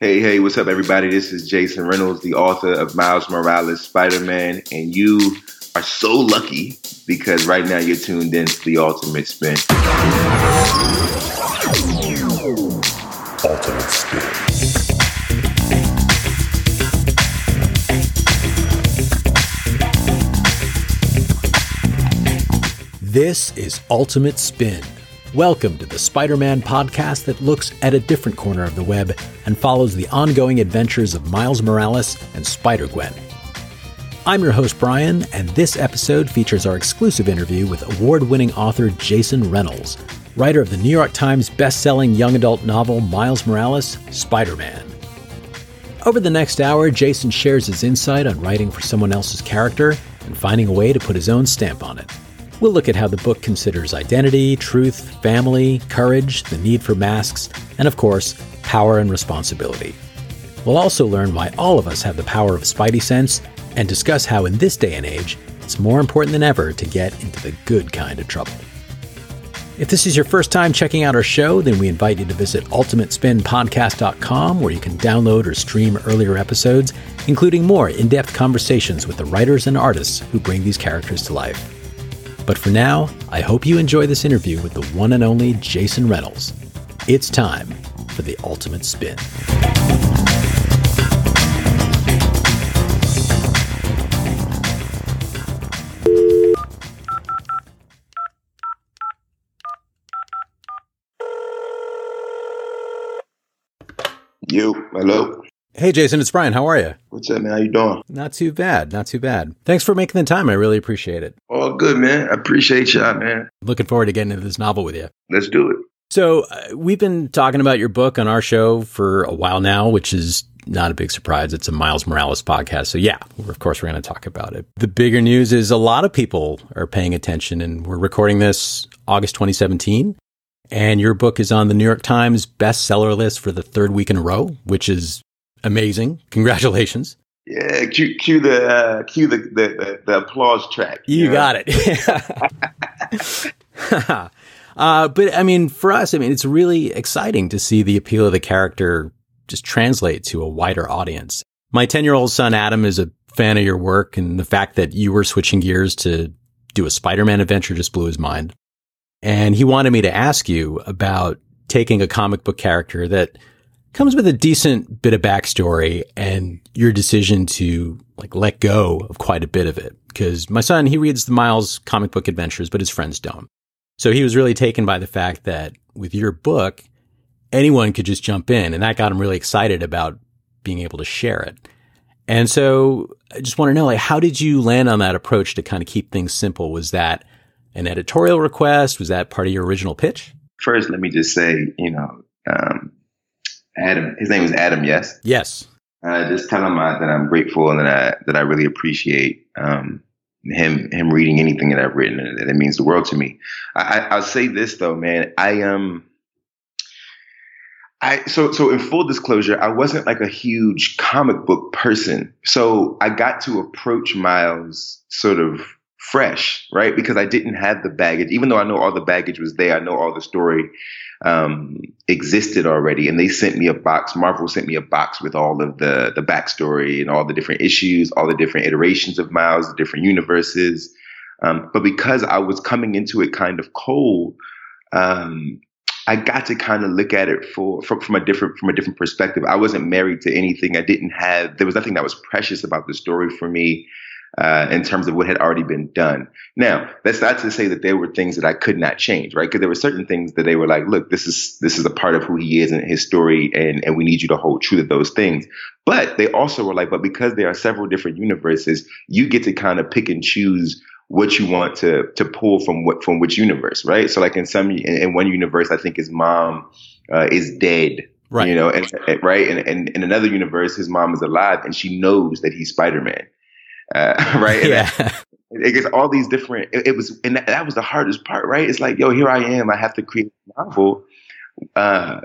Hey, hey, what's up, everybody? This is Jason Reynolds, the author of Miles Morales Spider Man, and you are so lucky because right now you're tuned in to the Ultimate Spin. Ultimate Spin. This is Ultimate Spin. Welcome to the Spider Man podcast that looks at a different corner of the web and follows the ongoing adventures of Miles Morales and Spider Gwen. I'm your host, Brian, and this episode features our exclusive interview with award winning author Jason Reynolds, writer of the New York Times best-selling young adult novel Miles Morales Spider Man. Over the next hour, Jason shares his insight on writing for someone else's character and finding a way to put his own stamp on it. We'll look at how the book considers identity, truth, family, courage, the need for masks, and of course, power and responsibility. We'll also learn why all of us have the power of Spidey sense and discuss how, in this day and age, it's more important than ever to get into the good kind of trouble. If this is your first time checking out our show, then we invite you to visit ultimatespinpodcast.com where you can download or stream earlier episodes, including more in depth conversations with the writers and artists who bring these characters to life. But for now, I hope you enjoy this interview with the one and only Jason Reynolds. It's time for the ultimate spin. You, hello. Hey, Jason, it's Brian. How are you? What's up, man? How you doing? Not too bad. Not too bad. Thanks for making the time. I really appreciate it. All good, man. I appreciate y'all, man. Looking forward to getting into this novel with you. Let's do it. So, uh, we've been talking about your book on our show for a while now, which is not a big surprise. It's a Miles Morales podcast. So, yeah, of course, we're going to talk about it. The bigger news is a lot of people are paying attention, and we're recording this August 2017. And your book is on the New York Times bestseller list for the third week in a row, which is amazing. Congratulations. Yeah, cue, cue the uh, cue the, the, the, applause track. You, know? got it. uh, but I mean, for us, I mean, it's really exciting to see the appeal of the character just translate to a wider audience. My 10 year old son, Adam, is a fan of your work and the fact that you were switching gears to do a Spider-Man adventure just blew his mind. And he wanted me to ask you about taking a comic book character that comes with a decent bit of backstory and your decision to like let go of quite a bit of it. Because my son, he reads the Miles comic book adventures, but his friends don't. So he was really taken by the fact that with your book, anyone could just jump in. And that got him really excited about being able to share it. And so I just want to know, like, how did you land on that approach to kind of keep things simple? Was that an editorial request? Was that part of your original pitch? First, let me just say, you know, um, Adam. His name is Adam. Yes. Yes. Uh, just tell him that I'm grateful and that I that I really appreciate um, him him reading anything that I've written and that it means the world to me. I, I, will say this though, man. I um. I so so in full disclosure, I wasn't like a huge comic book person. So I got to approach Miles sort of fresh, right? Because I didn't have the baggage, even though I know all the baggage was there. I know all the story um, existed already, and they sent me a box. Marvel sent me a box with all of the the backstory and all the different issues, all the different iterations of Miles, the different universes. Um, but because I was coming into it kind of cold, um, I got to kind of look at it for, from, from a different from a different perspective. I wasn't married to anything. I didn't have there was nothing that was precious about the story for me uh, in terms of what had already been done. Now, that's not to say that there were things that I could not change, right? Because there were certain things that they were like, look, this is this is a part of who he is and his story, and and we need you to hold true to those things. But they also were like, but because there are several different universes, you get to kind of pick and choose what you want to to pull from what from which universe, right? So like in some in, in one universe, I think his mom uh, is dead, right? You know, and, and right, and, and in another universe, his mom is alive, and she knows that he's Spider Man, uh, right? Yeah. That, it gets all these different. It, it was, and that, that, was the hardest part, right? It's like, yo, here I am. I have to create a novel uh,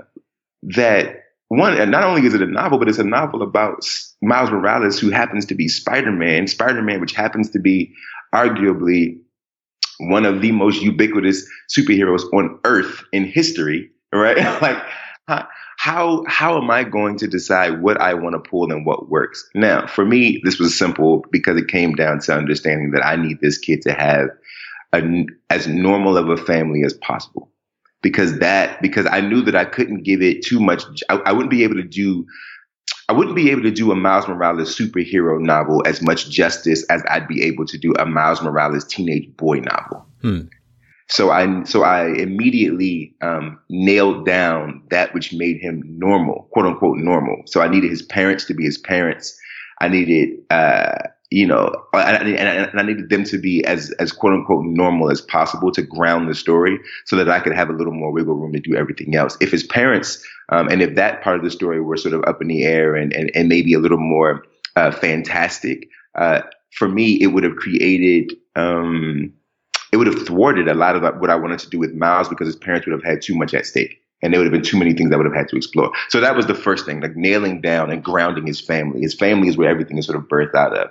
that one, and not only is it a novel, but it's a novel about Miles Morales, who happens to be Spider Man. Spider Man, which happens to be arguably one of the most ubiquitous superheroes on Earth in history, right? like, how how am I going to decide what I want to pull and what works? Now, for me, this was simple because it came down to understanding that I need this kid to have a, as normal of a family as possible. Because that, because I knew that I couldn't give it too much. I, I wouldn't be able to do I wouldn't be able to do a Miles Morales superhero novel as much justice as I'd be able to do a Miles Morales teenage boy novel. Hmm. So I so I immediately um, nailed down that which made him normal, quote unquote normal. So I needed his parents to be his parents. I needed uh, you know, and, and, I needed them to be as as quote unquote normal as possible to ground the story, so that I could have a little more wiggle room to do everything else. If his parents um, and if that part of the story were sort of up in the air and and, and maybe a little more uh, fantastic, uh, for me it would have created. Um, it would have thwarted a lot of what I wanted to do with Miles because his parents would have had too much at stake and there would have been too many things I would have had to explore. So that was the first thing, like nailing down and grounding his family. His family is where everything is sort of birthed out of.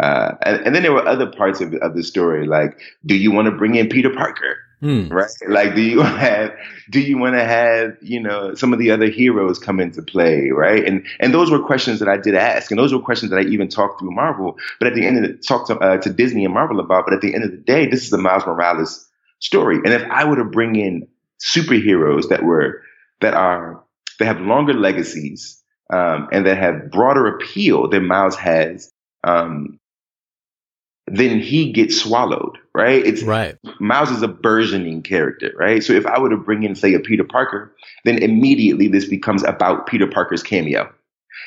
Uh, and, and, then there were other parts of, of the story, like, do you want to bring in Peter Parker? Hmm. Right? Like, do you have, do you want to have, you know, some of the other heroes come into play? Right. And, and those were questions that I did ask. And those were questions that I even talked through Marvel, but at the end of the, talked to, uh, to Disney and Marvel about. But at the end of the day, this is a Miles Morales story. And if I were to bring in superheroes that were, that are, that have longer legacies, um, and that have broader appeal than Miles has, um, then he gets swallowed, right? It's right. Miles is a burgeoning character, right? So if I were to bring in, say, a Peter Parker, then immediately this becomes about Peter Parker's cameo.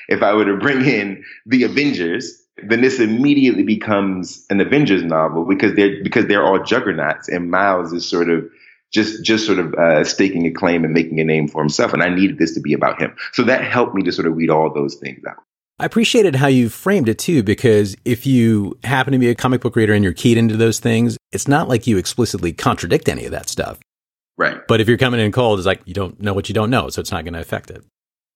If I were to bring in the Avengers, then this immediately becomes an Avengers novel because they're because they're all juggernauts, and Miles is sort of just just sort of uh, staking a claim and making a name for himself. And I needed this to be about him, so that helped me to sort of weed all those things out. I appreciated how you framed it too, because if you happen to be a comic book reader and you're keyed into those things, it's not like you explicitly contradict any of that stuff. Right. But if you're coming in cold, it's like you don't know what you don't know, so it's not going to affect it.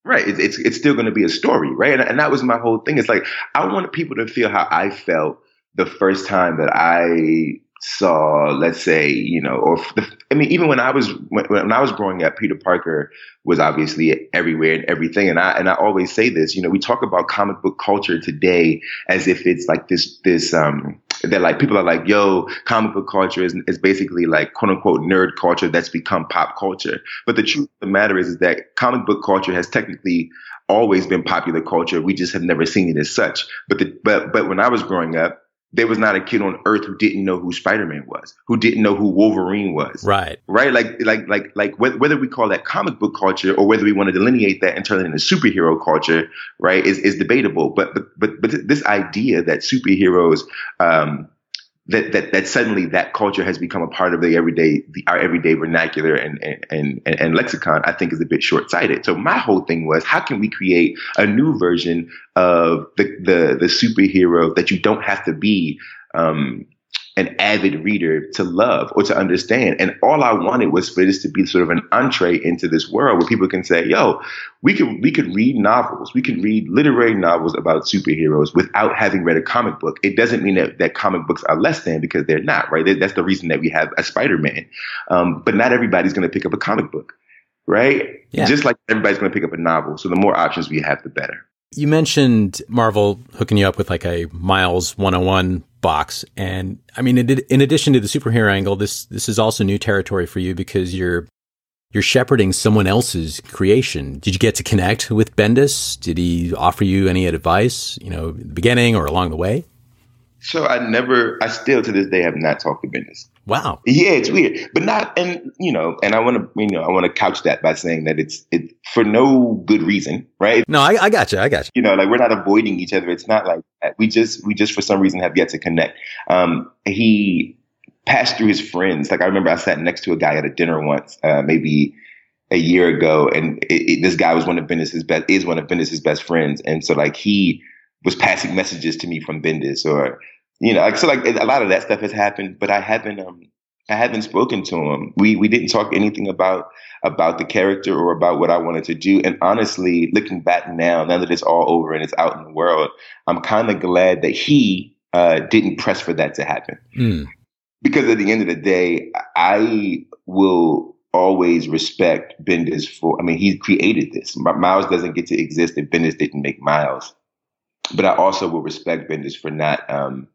Right. It's, it's, it's still going to be a story, right? And, and that was my whole thing. It's like I wanted people to feel how I felt the first time that I saw, let's say, you know, or the, I mean, even when I was when, when, I was growing up, Peter Parker was obviously everywhere and everything. And I and I always say this, you know, we talk about comic book culture today as if it's like this this um that like people are like, yo, comic book culture is is basically like quote unquote nerd culture that's become pop culture. But the truth of the matter is, is that comic book culture has technically always been popular culture. We just have never seen it as such. But the, but but when I was growing up, there was not a kid on earth who didn't know who Spider-Man was, who didn't know who Wolverine was. Right. Right. Like, like, like, like whether we call that comic book culture or whether we want to delineate that and turn it into superhero culture, right, is, is debatable. But, but, but, but this idea that superheroes, um, that, that, that suddenly that culture has become a part of the everyday, the, our everyday vernacular and, and, and, and lexicon, I think is a bit short sighted. So my whole thing was, how can we create a new version of the, the, the superhero that you don't have to be, um, an avid reader to love or to understand. And all I wanted was for this to be sort of an entree into this world where people can say, yo, we could, we could read novels. We could read literary novels about superheroes without having read a comic book. It doesn't mean that, that comic books are less than because they're not, right? That's the reason that we have a Spider-Man. Um, but not everybody's going to pick up a comic book, right? Yeah. Just like everybody's going to pick up a novel. So the more options we have, the better. You mentioned Marvel hooking you up with like a Miles 101 box. And I mean, in addition to the superhero angle, this, this is also new territory for you because you're, you're shepherding someone else's creation. Did you get to connect with Bendis? Did he offer you any advice, you know, in the beginning or along the way? So I never, I still to this day have not talked to Bendis. Wow. Yeah, it's weird, but not, and you know, and I want to, you know, I want to couch that by saying that it's it for no good reason, right? No, I, I got you. I got you. You know, like we're not avoiding each other. It's not like that. we just we just for some reason have yet to connect. Um, he passed through his friends. Like I remember, I sat next to a guy at a dinner once, uh, maybe a year ago, and it, it, this guy was one of Bendis's best is one of Bendis's best friends, and so like he was passing messages to me from Bendis or you know, like so like a lot of that stuff has happened, but I haven't um I haven't spoken to him. We we didn't talk anything about about the character or about what I wanted to do. And honestly, looking back now, now that it's all over and it's out in the world, I'm kind of glad that he uh, didn't press for that to happen. Mm. Because at the end of the day, I will always respect Bendis for. I mean, he created this. Miles doesn't get to exist if Bendis didn't make Miles. But I also will respect Bendis for not um,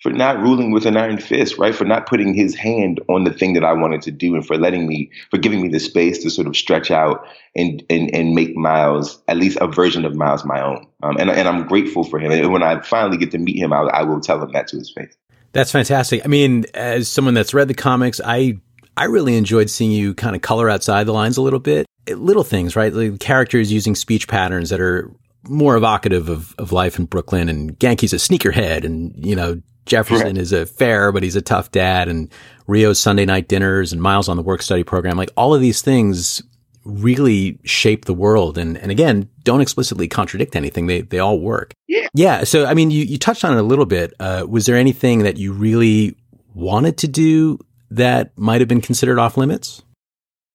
for not ruling with an iron fist, right? For not putting his hand on the thing that I wanted to do and for letting me, for giving me the space to sort of stretch out and, and, and make Miles, at least a version of Miles my own. Um, and, and I'm grateful for him. And when I finally get to meet him, I, I will tell him that to his face. That's fantastic. I mean, as someone that's read the comics, I, I really enjoyed seeing you kind of color outside the lines a little bit. Little things, right? The characters using speech patterns that are more evocative of, of life in Brooklyn and Genki's a sneakerhead and, you know, Jefferson is a fair, but he's a tough dad and Rio's Sunday night dinners and Miles on the work study program. Like all of these things really shape the world. And, and again, don't explicitly contradict anything. They, they all work. Yeah. Yeah. So, I mean, you, you touched on it a little bit. Uh, was there anything that you really wanted to do that might have been considered off limits?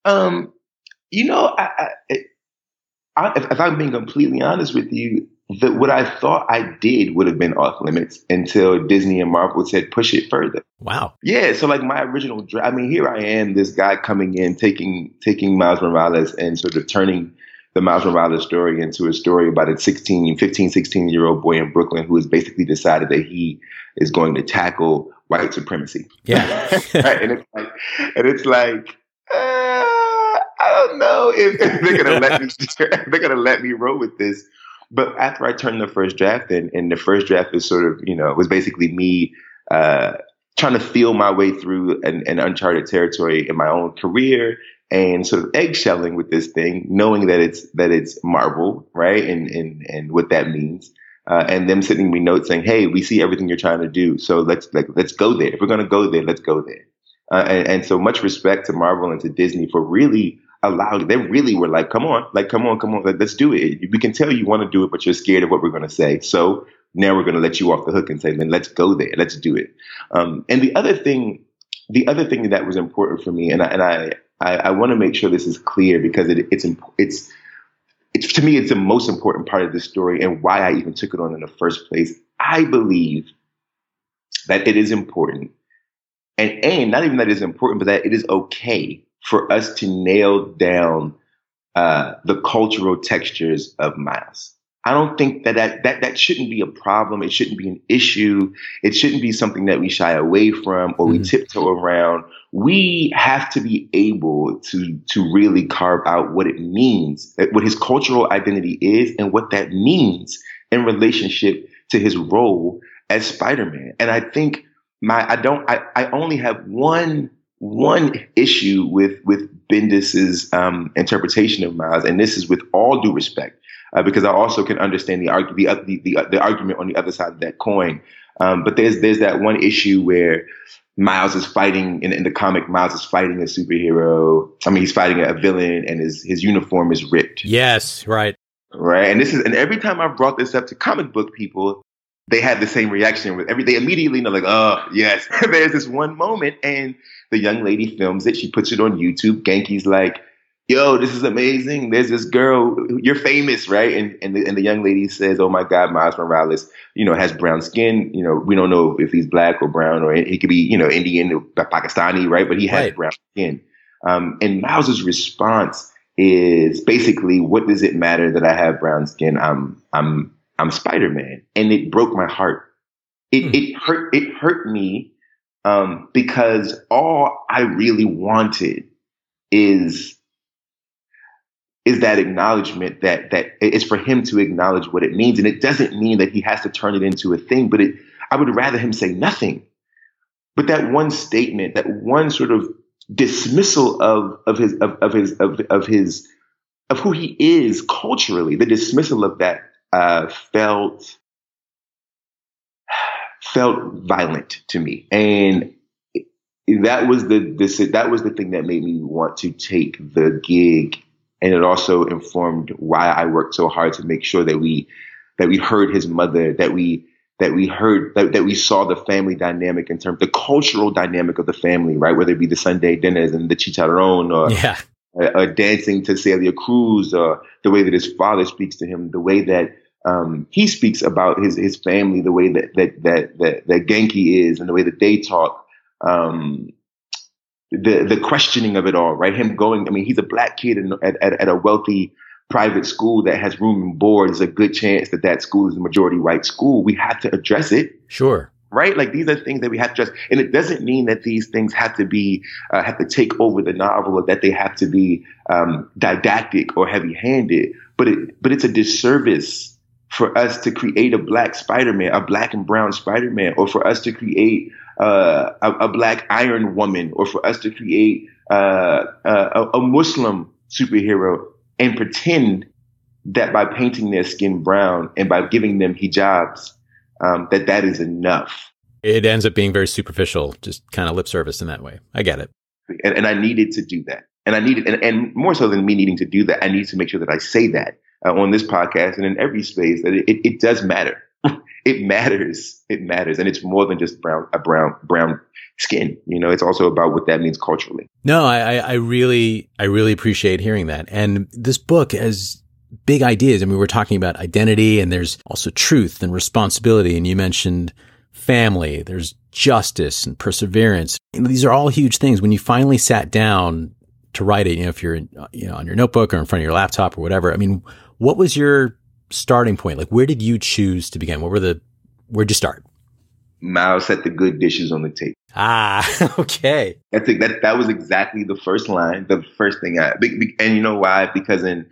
Um, you know, I, I, I, if, if I'm being completely honest with you, that what I thought I did would have been off limits until Disney and Marvel said push it further. Wow. Yeah. So like my original, dra- I mean, here I am, this guy coming in, taking taking Miles Morales and sort of turning the Miles Morales story into a story about a 16, 15, 16 year old boy in Brooklyn who has basically decided that he is going to tackle white supremacy. Yeah. right? And it's like, and it's like, uh, I don't know if, if they're gonna let me. they're gonna let me roll with this. But after I turned the first draft and the first draft is sort of, you know, was basically me uh, trying to feel my way through an, an, uncharted territory in my own career and sort of eggshelling with this thing, knowing that it's that it's Marvel, right, and and and what that means. Uh, and them sending me notes saying, "Hey, we see everything you're trying to do, so let's like let's go there. If we're gonna go there, let's go there." Uh, and, and so much respect to Marvel and to Disney for really allowed, they really were like, come on, like, come on, come on, let's do it. We can tell you want to do it, but you're scared of what we're going to say. So now we're going to let you off the hook and say, then let's go there. Let's do it. Um, and the other thing, the other thing that was important for me, and I, and I, I, I want to make sure this is clear because it, it's, it's, it's, to me, it's the most important part of the story and why I even took it on in the first place. I believe that it is important and, and not even that it's important, but that it is okay for us to nail down uh, the cultural textures of Miles. I don't think that, that that that shouldn't be a problem. It shouldn't be an issue. It shouldn't be something that we shy away from or we mm-hmm. tiptoe around. We have to be able to to really carve out what it means, what his cultural identity is, and what that means in relationship to his role as Spider-Man. And I think my I don't I, I only have one one issue with with Bendis's um, interpretation of Miles, and this is with all due respect, uh, because I also can understand the, argu- the, the, the, the argument on the other side of that coin. Um, but there's there's that one issue where Miles is fighting in, in, the comic. Miles is fighting a superhero. I mean, he's fighting a villain, and his his uniform is ripped. Yes, right, right. And this is and every time I've brought this up to comic book people, they had the same reaction with every. They immediately know, like, oh yes. there's this one moment, and the young lady films it. She puts it on YouTube. Genki's like, yo, this is amazing. There's this girl, you're famous, right? And and the, and the young lady says, oh my God, Miles Morales, you know, has brown skin. You know, we don't know if he's black or brown or he could be, you know, Indian or Pakistani, right? But he has right. brown skin. Um, and Miles's response is basically, what does it matter that I have brown skin? I'm I'm I'm Spider Man, and it broke my heart. It hmm. it hurt it hurt me um, because all I really wanted is is that acknowledgement that that it's for him to acknowledge what it means, and it doesn't mean that he has to turn it into a thing. But it, I would rather him say nothing. But that one statement, that one sort of dismissal of of his of, of his of, of his of who he is culturally, the dismissal of that uh, felt felt violent to me, and that was the this that was the thing that made me want to take the gig, and it also informed why I worked so hard to make sure that we that we heard his mother, that we that we heard that, that we saw the family dynamic in terms of the cultural dynamic of the family, right? Whether it be the Sunday dinners and the chicharron or yeah. or, dancing to Celia Cruz or the way that his father speaks to him, the way that um, he speaks about his his family, the way that that that that, that Genki is, and the way that they talk. Um, the the questioning of it all, right? Him going, I mean, he's a black kid in, at, at, at a wealthy private school that has room and board. There's a good chance that that school is a majority white school. We have to address it. Sure. Right, like these are things that we have to address, and it doesn't mean that these things have to be uh, have to take over the novel, or that they have to be um, didactic or heavy-handed. But it, but it's a disservice for us to create a black Spider-Man, a black and brown Spider-Man, or for us to create uh, a, a, black Iron Woman, or for us to create uh, a, a Muslim superhero and pretend that by painting their skin brown and by giving them hijabs, um, that that is enough. It ends up being very superficial, just kind of lip service in that way. I get it. And, and I needed to do that. And I needed, and, and, more so than me needing to do that, I need to make sure that I say that uh, on this podcast and in every space that it, it, it does matter. it matters. It matters. And it's more than just brown, a brown, brown skin. You know, it's also about what that means culturally. No, I, I really, I really appreciate hearing that. And this book has big ideas. I mean, we're talking about identity and there's also truth and responsibility. And you mentioned family, there's justice and perseverance. these are all huge things. When you finally sat down to write it, you know, if you're, you know, on your notebook or in front of your laptop or whatever, I mean, what was your starting point? Like, where did you choose to begin? What were the, where'd you start? Miles set the good dishes on the table. Ah, okay. I think that that was exactly the first line, the first thing I, and you know why? Because in,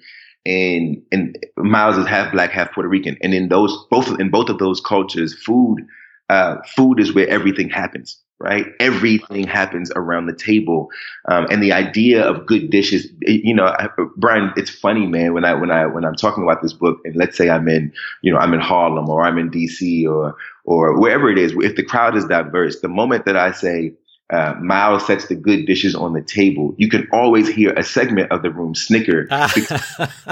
in, in Miles is half black, half Puerto Rican. And in those, both, in both of those cultures, food, uh, food is where everything happens right? Everything happens around the table, um, and the idea of good dishes. You know, Brian, it's funny, man. When I when I when I'm talking about this book, and let's say I'm in, you know, I'm in Harlem or I'm in D.C. or or wherever it is, if the crowd is diverse, the moment that I say. Uh, Miles sets the good dishes on the table. You can always hear a segment of the room snicker because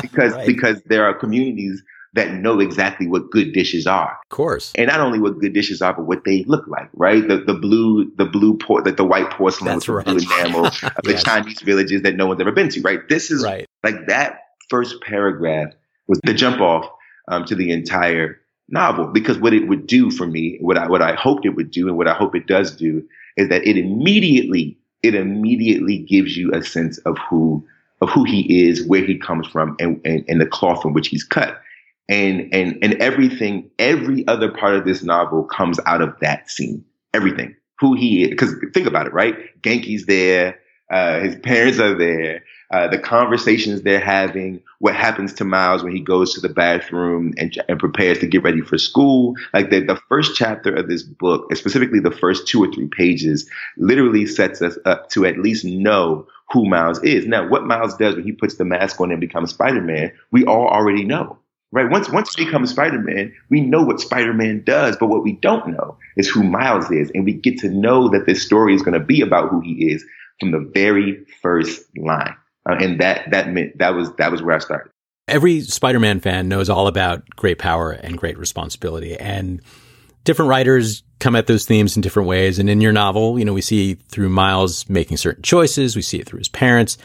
because, right. because there are communities that know exactly what good dishes are. Of course. And not only what good dishes are, but what they look like, right? The the blue, the blue por- the, the white porcelain That's with right. the blue enamel of the yes. Chinese villages that no one's ever been to, right? This is right. like that first paragraph was the jump off um, to the entire novel because what it would do for me, what I what I hoped it would do, and what I hope it does do, is that it immediately it immediately gives you a sense of who of who he is, where he comes from, and, and, and the cloth from which he's cut and and and everything every other part of this novel comes out of that scene. Everything. Who he is. Because think about it right? Genki's there uh, his parents are there uh, the conversations they're having what happens to miles when he goes to the bathroom and, and prepares to get ready for school. Like the, the first chapter of this book specifically the first two or three pages literally sets us up to at least know who miles is. Now what miles does when he puts the mask on and becomes spider-man we all already know Right. Once once he becomes Spider-Man, we know what Spider-Man does, but what we don't know is who Miles is. And we get to know that this story is going to be about who he is from the very first line. Uh, and that that meant that was that was where I started. Every Spider-Man fan knows all about great power and great responsibility. And different writers come at those themes in different ways. And in your novel, you know, we see through Miles making certain choices, we see it through his parents.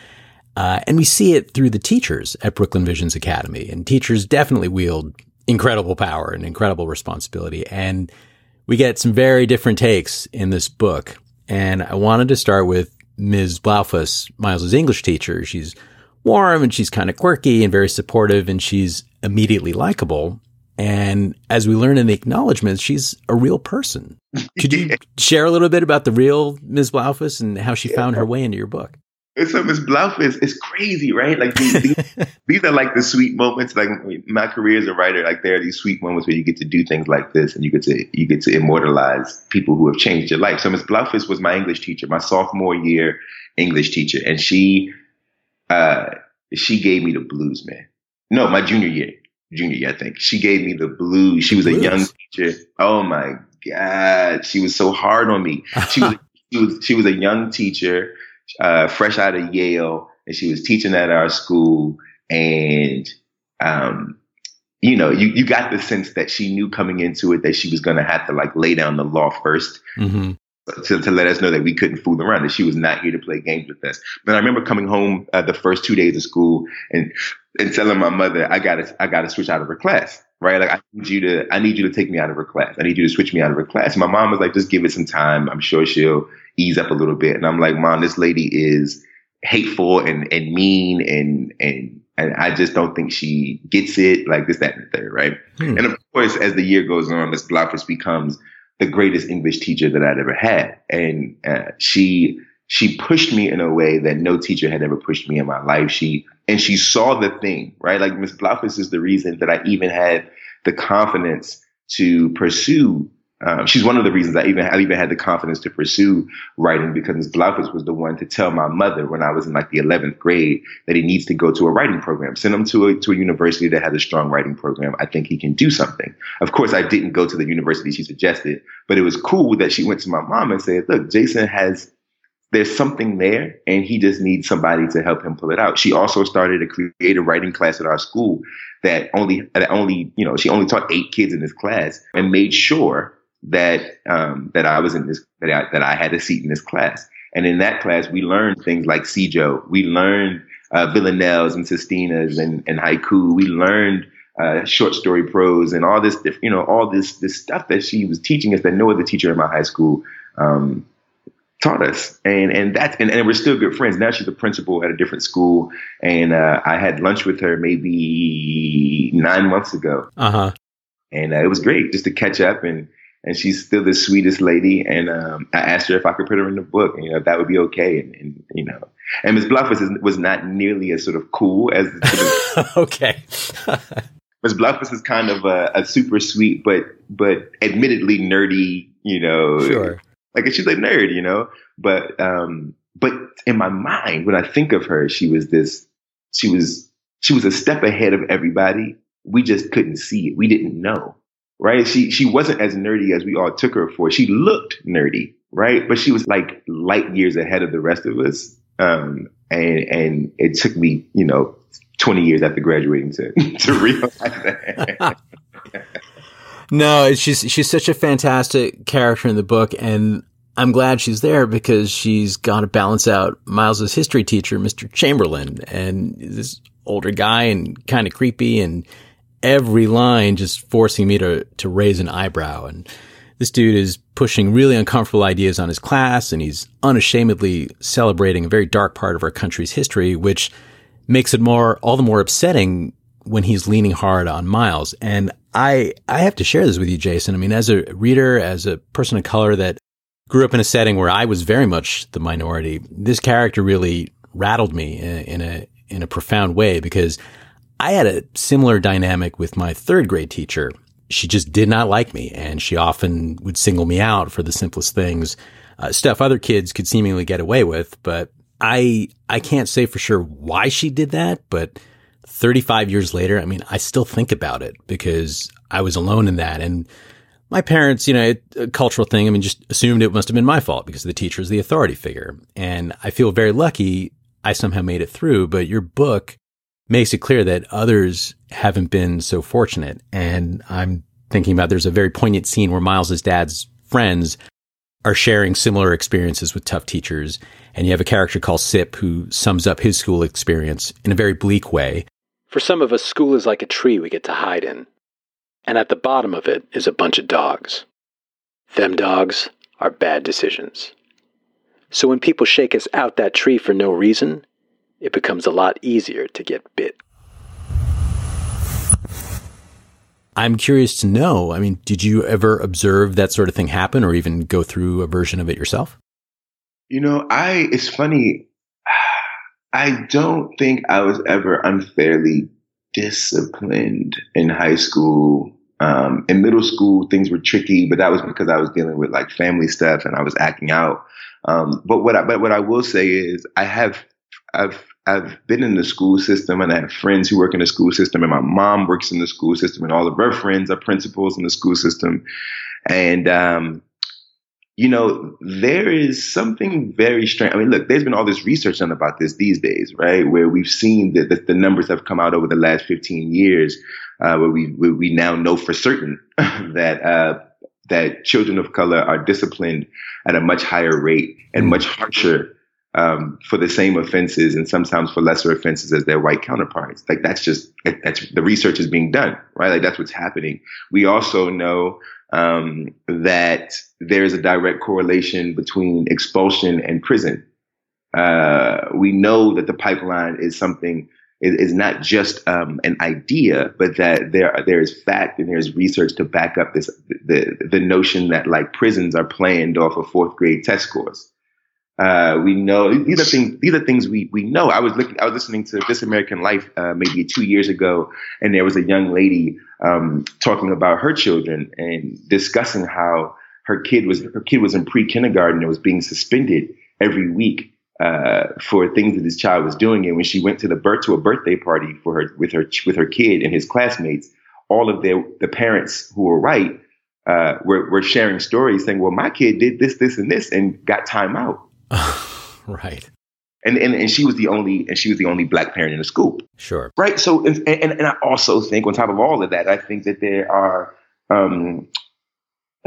Uh, and we see it through the teachers at Brooklyn Visions Academy. And teachers definitely wield incredible power and incredible responsibility. And we get some very different takes in this book. And I wanted to start with Ms. Blaufuss, Miles's English teacher. She's warm and she's kind of quirky and very supportive and she's immediately likable. And as we learn in the acknowledgments, she's a real person. Could you share a little bit about the real Ms. Blaufuss and how she found her way into your book? And so Miss Bluff is, is crazy, right? Like these, these, these, are like the sweet moments. Like my career as a writer, like there are these sweet moments where you get to do things like this, and you get to you get to immortalize people who have changed your life. So Miss Blaufuss was my English teacher, my sophomore year English teacher, and she uh, she gave me the blues, man. No, my junior year, junior year, I think she gave me the blues. She was a young teacher. Oh my god, she was so hard on me. She was she was she was a young teacher uh, fresh out of Yale, and she was teaching at our school. And, um, you know, you, you got the sense that she knew coming into it that she was going to have to like lay down the law 1st mm-hmm. to, to let us know that we couldn't fool around, that she was not here to play games with us. But I remember coming home uh, the first two days of school and, and telling my mother, I gotta, I gotta switch out of her class. Right? Like I need you to, I need you to take me out of her class. I need you to switch me out of her class. And my mom was like, just give it some time. I'm sure she'll ease up a little bit. And I'm like, mom, this lady is hateful and, and mean and, and, and I just don't think she gets it like this, that, and the third, right? Hmm. And of course, as the year goes on, Miss Blaufuss becomes the greatest English teacher that I'd ever had. And uh, she, she pushed me in a way that no teacher had ever pushed me in my life. She and she saw the thing, right? Like Miss Blaufuss is the reason that I even had the confidence to pursue. Um, she's one of the reasons I even I even had the confidence to pursue writing because Ms. Blaufuss was the one to tell my mother when I was in like the 11th grade that he needs to go to a writing program. Send him to a to a university that has a strong writing program. I think he can do something. Of course, I didn't go to the university she suggested, but it was cool that she went to my mom and said, "Look, Jason has there's something there and he just needs somebody to help him pull it out. She also started a creative writing class at our school that only, that only, you know, she only taught eight kids in this class and made sure that, um, that I was in this, that I, that I had a seat in this class. And in that class, we learned things like Sijo. We learned, uh, villanelles and sestinas and, and haiku. We learned, uh, short story prose and all this, you know, all this, this stuff that she was teaching us that no other teacher in my high school, um, taught us. And and that's and, and we're still good friends. Now she's a principal at a different school. And uh, I had lunch with her maybe nine months ago. Uh-huh. And uh, it was great just to catch up and and she's still the sweetest lady. And um, I asked her if I could put her in the book, and you know, that would be okay. And, and you know, and Miss Blaufuss was, was not nearly as sort of cool as. okay. Miss Blaufuss is kind of a, a, super sweet, but but admittedly nerdy, you know, sure. Like she's a nerd, you know. But um, but in my mind, when I think of her, she was this. She was she was a step ahead of everybody. We just couldn't see it. We didn't know, right? She she wasn't as nerdy as we all took her for. She looked nerdy, right? But she was like light years ahead of the rest of us. Um, and and it took me, you know, 20 years after graduating to to realize that. No, she's she's such a fantastic character in the book, and I'm glad she's there because she's got to balance out Miles's history teacher, Mr. Chamberlain, and this older guy and kind of creepy, and every line just forcing me to to raise an eyebrow. And this dude is pushing really uncomfortable ideas on his class, and he's unashamedly celebrating a very dark part of our country's history, which makes it more all the more upsetting when he's leaning hard on Miles. And I, I have to share this with you, Jason. I mean, as a reader, as a person of color that grew up in a setting where I was very much the minority, this character really rattled me in, in a, in a profound way because I had a similar dynamic with my third grade teacher. She just did not like me and she often would single me out for the simplest things, uh, stuff other kids could seemingly get away with. But I, I can't say for sure why she did that, but 35 years later, I mean, I still think about it because I was alone in that. And my parents, you know, a cultural thing, I mean, just assumed it must have been my fault because the teacher is the authority figure. And I feel very lucky I somehow made it through. But your book makes it clear that others haven't been so fortunate. And I'm thinking about there's a very poignant scene where Miles's dad's friends are sharing similar experiences with tough teachers. And you have a character called Sip who sums up his school experience in a very bleak way. For some of us, school is like a tree we get to hide in. And at the bottom of it is a bunch of dogs. Them dogs are bad decisions. So when people shake us out that tree for no reason, it becomes a lot easier to get bit. I'm curious to know. I mean, did you ever observe that sort of thing happen or even go through a version of it yourself? You know, I, it's funny. I don't think I was ever unfairly disciplined in high school. Um, in middle school, things were tricky, but that was because I was dealing with like family stuff and I was acting out. Um, but what I, but what I will say is I have, I've, I've been in the school system and I have friends who work in the school system and my mom works in the school system and all of her friends are principals in the school system. And, um, you know, there is something very strange. I mean, look, there's been all this research done about this these days, right? Where we've seen that the, the numbers have come out over the last 15 years, uh, where we where we now know for certain that uh, that children of color are disciplined at a much higher rate and much harsher um, for the same offenses and sometimes for lesser offenses as their white counterparts. Like that's just that's the research is being done, right? Like that's what's happening. We also know um, that there's a direct correlation between expulsion and prison. Uh, we know that the pipeline is something is, not just um, an idea, but that there there is fact and there's research to back up this the the notion that like prisons are planned off of fourth grade test scores. Uh, we know these are things. These are things we we know. I was looking. I was listening to This American Life uh, maybe two years ago, and there was a young lady um, talking about her children and discussing how her kid was her kid was in pre kindergarten and was being suspended every week uh, for things that this child was doing. And when she went to the birth to a birthday party for her with her with her kid and his classmates, all of their the parents who were right uh, were were sharing stories saying, "Well, my kid did this, this, and this, and got time out." right. And, and and she was the only and she was the only black parent in the school. Sure. Right. So and and, and I also think on top of all of that, I think that there are um,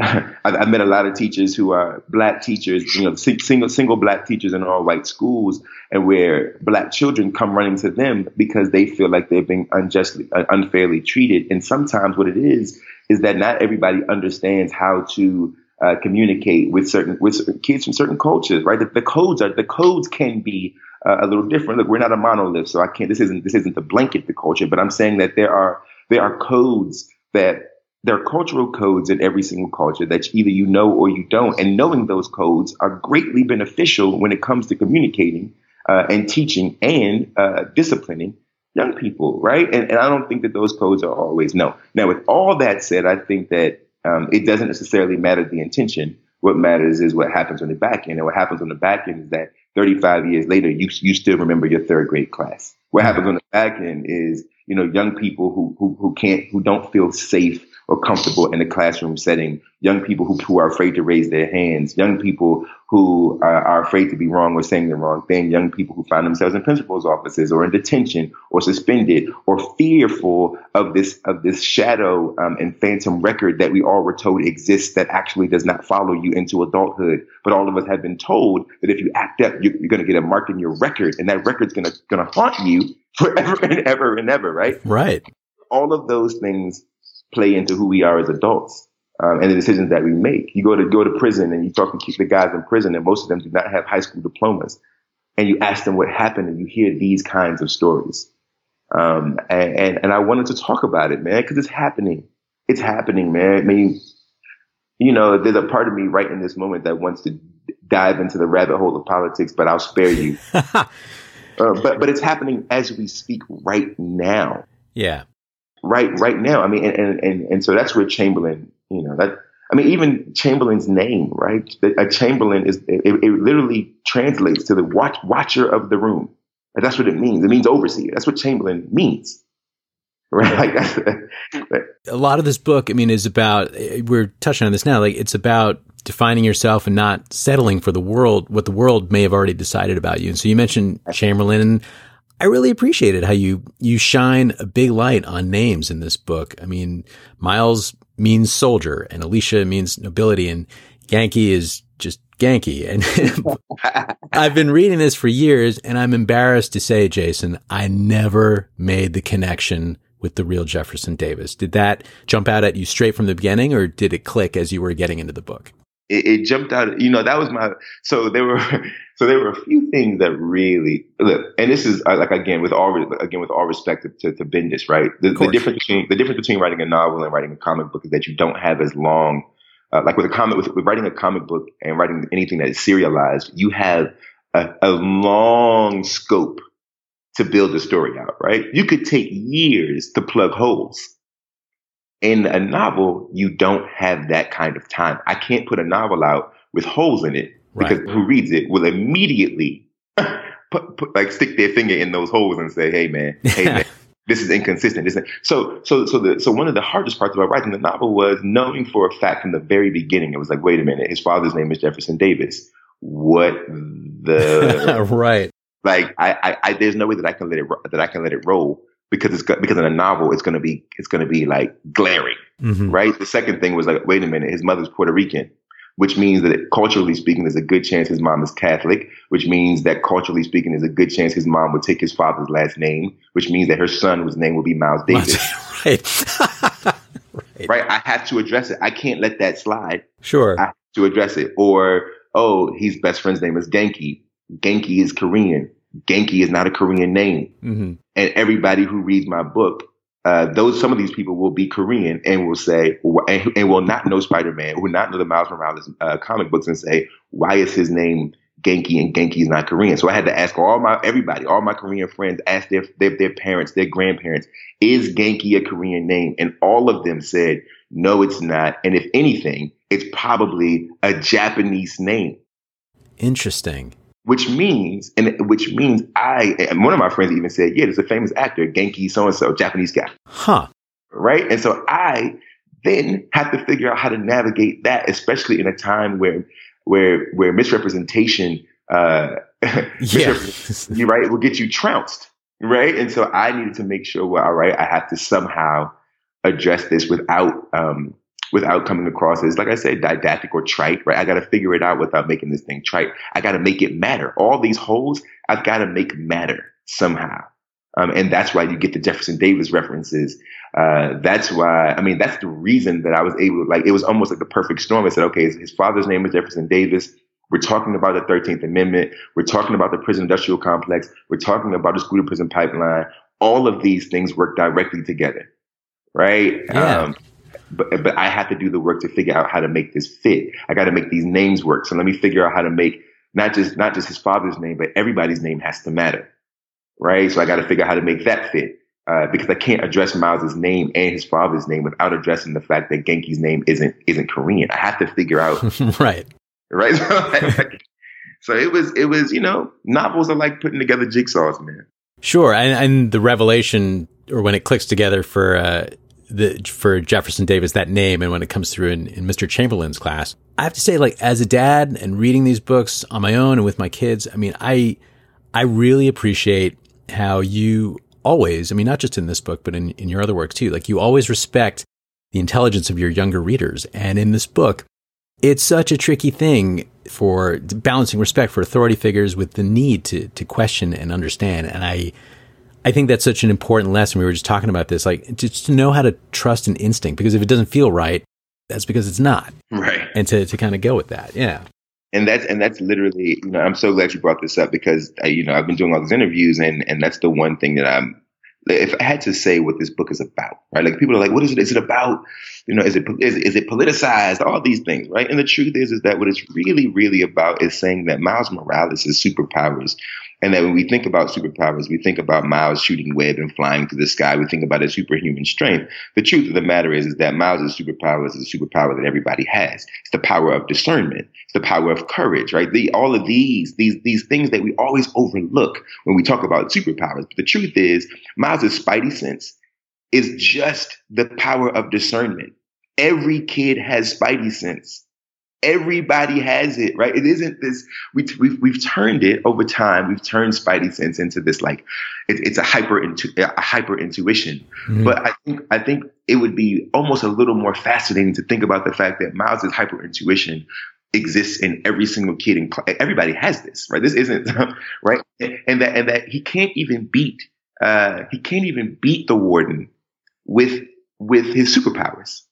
I've, met a lot of teachers who are black teachers, you know, single single black teachers in all white schools, and where black children come running to them because they feel like they're being unjustly, unfairly treated. And sometimes what it is is that not everybody understands how to uh, communicate with certain with kids from certain cultures, right? The, the codes are the codes can be uh, a little different. Look, we're not a monolith, so I can't. This isn't this isn't to blanket the culture, but I'm saying that there are there are codes that there are cultural codes in every single culture that either you know or you don't, and knowing those codes are greatly beneficial when it comes to communicating uh, and teaching and uh, disciplining young people, right? And, and I don't think that those codes are always known. Now, with all that said, I think that um, it doesn't necessarily matter the intention. What matters is what happens on the back end. And what happens on the back end is that 35 years later, you, you still remember your third grade class. What happens on the back end is, you know, young people who, who, who can't, who don't feel safe or comfortable in a classroom setting, young people who, who are afraid to raise their hands, young people who are, are, afraid to be wrong or saying the wrong thing, young people who find themselves in principal's offices or in detention or suspended or fearful of this of this shadow um, and phantom record that we all were told exists that actually does not follow you into adulthood. But all of us have been told that if you act up, you're, you're going to get a mark in your record, and that record's going to going to haunt you forever and ever and ever. Right? Right. All of those things play into who we are as adults um, and the decisions that we make. You go to go to prison and you talk to keep the guys in prison, and most of them do not have high school diplomas. And you ask them what happened, and you hear these kinds of stories. Um, and, and, and I wanted to talk about it, man, because it's happening. It's happening, man. I mean, you know, there's a part of me right in this moment that wants to dive into the rabbit hole of politics, but I'll spare you. uh, but but it's happening as we speak right now. Yeah right right now. I mean, and and and so that's where Chamberlain, you know, that I mean, even Chamberlain's name, right? A Chamberlain is it, it literally translates to the watch, watcher of the room. And that's what it means. It means overseer. That's what Chamberlain means. Right. Like that's a lot of this book, I mean, is about, we're touching on this now, like it's about defining yourself and not settling for the world, what the world may have already decided about you. And so you mentioned Chamberlain and I really appreciated how you you shine a big light on names in this book. I mean, Miles means soldier, and Alicia means nobility, and Yankee is just Yankee. And I've been reading this for years, and I'm embarrassed to say, Jason, I never made the connection with the real Jefferson Davis. Did that jump out at you straight from the beginning, or did it click as you were getting into the book? It, it, jumped out. You know, that was my. So there were, so there were a few things that really look. And this is uh, like again with all again with all respect to, to Bendis, right? The, the, difference between the difference between writing a novel and writing a comic book is that you don't have as long. Uh, like with a comic, with, with, writing a comic book and writing anything that is serialized, you have a, a long scope to build the story out, right? You could take years to plug holes in a novel, you don't have that kind of time. I can't put a novel out with holes in it because right. who reads it will immediately put, put, like stick their finger in those holes and say, "Hey, man, hey, man." This is inconsistent. This is, so, so, so, the, so one of the hardest parts about writing the novel was knowing for a fact from the very beginning. It was like, wait a minute, his father's name is Jefferson Davis. What the right? Like, I, I, I, there's no way that I can let it that I can let it roll because it's because in a novel it's going to be it's going to be like glaring, mm-hmm. right? The second thing was like, wait a minute, his mother's Puerto Rican. which means that culturally speaking, there's a good chance his mom is Catholic, which means that culturally speaking, there's a good chance his mom would take his father's last name, which means that her son whose name will be Miles Davis. right. right. right. I have to address it. I can't let that slide. Sure. I have to address it. Or, oh, his best friend's name is Genki. Genki is Korean. Genki is not a Korean name. Mm-hmm. And everybody who reads my book uh, those some of these people will be Korean and will say and, and will not know Spider Man, will not know the Miles Morales uh, comic books, and say why is his name Genki and Genki is not Korean. So I had to ask all my everybody, all my Korean friends, ask their their, their parents, their grandparents, is Genki a Korean name? And all of them said no, it's not. And if anything, it's probably a Japanese name. Interesting which means, and which means I, and one of my friends even said, yeah, there's a famous actor, Genki so and so, Japanese guy. Huh. Right. And so I then have to figure out how to navigate that, especially in a time where, where, where misrepresentation, uh, yeah. you right, will get you trounced. Right. And so I needed to make sure, well, all right, I have to somehow address this without, um, without coming across as, like I said, didactic or trite, right? I got to figure it out without making this thing trite. I got to make it matter. All these holes, I've got to make matter somehow. Um, and that's why you get the Jefferson Davis references. Uh, that's why, I mean, that's the reason that I was able, like, it was almost like the perfect storm. I said, okay, his, his father's name is Jefferson Davis. We're talking about the 13th Amendment. We're talking about the prison industrial complex. We're talking about the school to prison pipeline. All of these things work directly together, right? Yeah. Um, but but I have to do the work to figure out how to make this fit. I got to make these names work. So let me figure out how to make not just not just his father's name, but everybody's name has to matter, right? So I got to figure out how to make that fit. Uh, because I can't address Miles's name and his father's name without addressing the fact that Genki's name isn't isn't Korean. I have to figure out right, right. so it was it was you know novels are like putting together jigsaws, man. Sure, and, and the revelation or when it clicks together for uh, the for Jefferson Davis that name and when it comes through in, in Mr. Chamberlain's class. I have to say, like as a dad and reading these books on my own and with my kids, I mean, I I really appreciate how you always, I mean, not just in this book, but in, in your other work too, like you always respect the intelligence of your younger readers. And in this book, it's such a tricky thing for balancing respect for authority figures with the need to to question and understand. And I I think that's such an important lesson. We were just talking about this, like just to know how to trust an instinct, because if it doesn't feel right, that's because it's not. Right. And to, to kind of go with that. Yeah. And that's, and that's literally, you know, I'm so glad you brought this up because, I, you know, I've been doing all these interviews and, and that's the one thing that I'm, if I had to say what this book is about, right? Like people are like, what is it? Is it about, you know, is it, is, is it politicized? All these things, right? And the truth is, is that what it's really, really about is saying that Miles Morales' is superpowers and that when we think about superpowers, we think about Miles shooting web and flying to the sky. We think about his superhuman strength. The truth of the matter is, is that Miles' superpower is a superpower that everybody has. It's the power of discernment. It's the power of courage, right? The, all of these, these, these things that we always overlook when we talk about superpowers. But the truth is, Miles' spidey sense is just the power of discernment. Every kid has spidey sense. Everybody has it, right? It isn't this. We, we've we've turned it over time. We've turned Spidey sense into this like it, it's a hyper intu, a hyper intuition. Mm-hmm. But I think I think it would be almost a little more fascinating to think about the fact that Miles' hyper intuition exists in every single kid and everybody has this, right? This isn't right, and that and that he can't even beat uh, he can't even beat the warden with with his superpowers.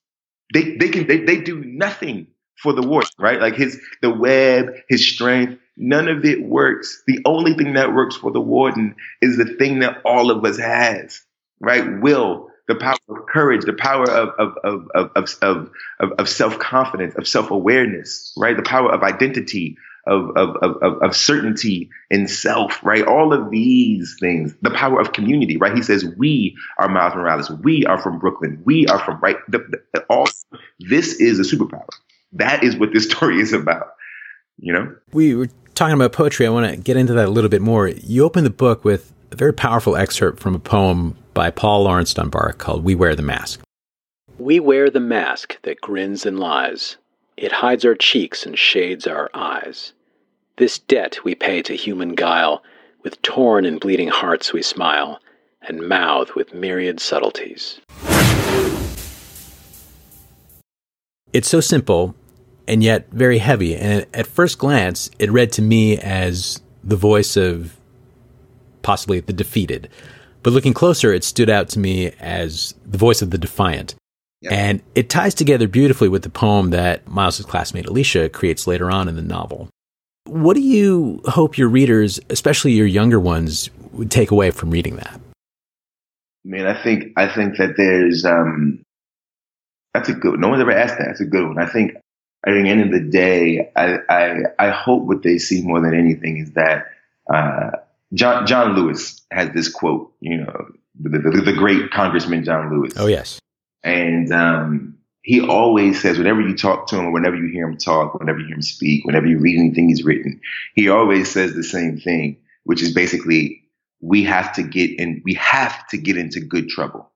They they can they, they do nothing for the war, right? Like his the web, his strength, none of it works. The only thing that works for the warden is the thing that all of us has, right? Will, the power of courage, the power of of of of of, of, of self confidence, of self awareness, right? The power of identity, of, of, of, of certainty in self, right? All of these things, the power of community, right? He says, we are Miles Morales. We are from Brooklyn. We are from, right? The, the, all this is a superpower that is what this story is about. You know, we were talking about poetry. I want to get into that a little bit more. You open the book with a very powerful excerpt from a poem by Paul Laurence Dunbar called We Wear the Mask. We wear the mask that grins and lies. It hides our cheeks and shades our eyes. This debt we pay to human guile. With torn and bleeding hearts we smile, and mouth with myriad subtleties. It's so simple, and yet very heavy. And at first glance, it read to me as the voice of possibly the defeated. But looking closer, it stood out to me as the voice of the defiant. Yep. And it ties together beautifully with the poem that Miles's classmate Alicia creates later on in the novel. What do you hope your readers, especially your younger ones, would take away from reading that? I mean, I think I think that there's um, that's a good. One. No one's ever asked that. That's a good one. I think at the end of the day, I I, I hope what they see more than anything is that uh, John John Lewis has this quote. You know, the, the, the great Congressman John Lewis. Oh yes, and um, he always says whenever you talk to him whenever you hear him talk, whenever you hear him speak, whenever you read anything he's written, he always says the same thing, which is basically we have to get in, we have to get into good trouble,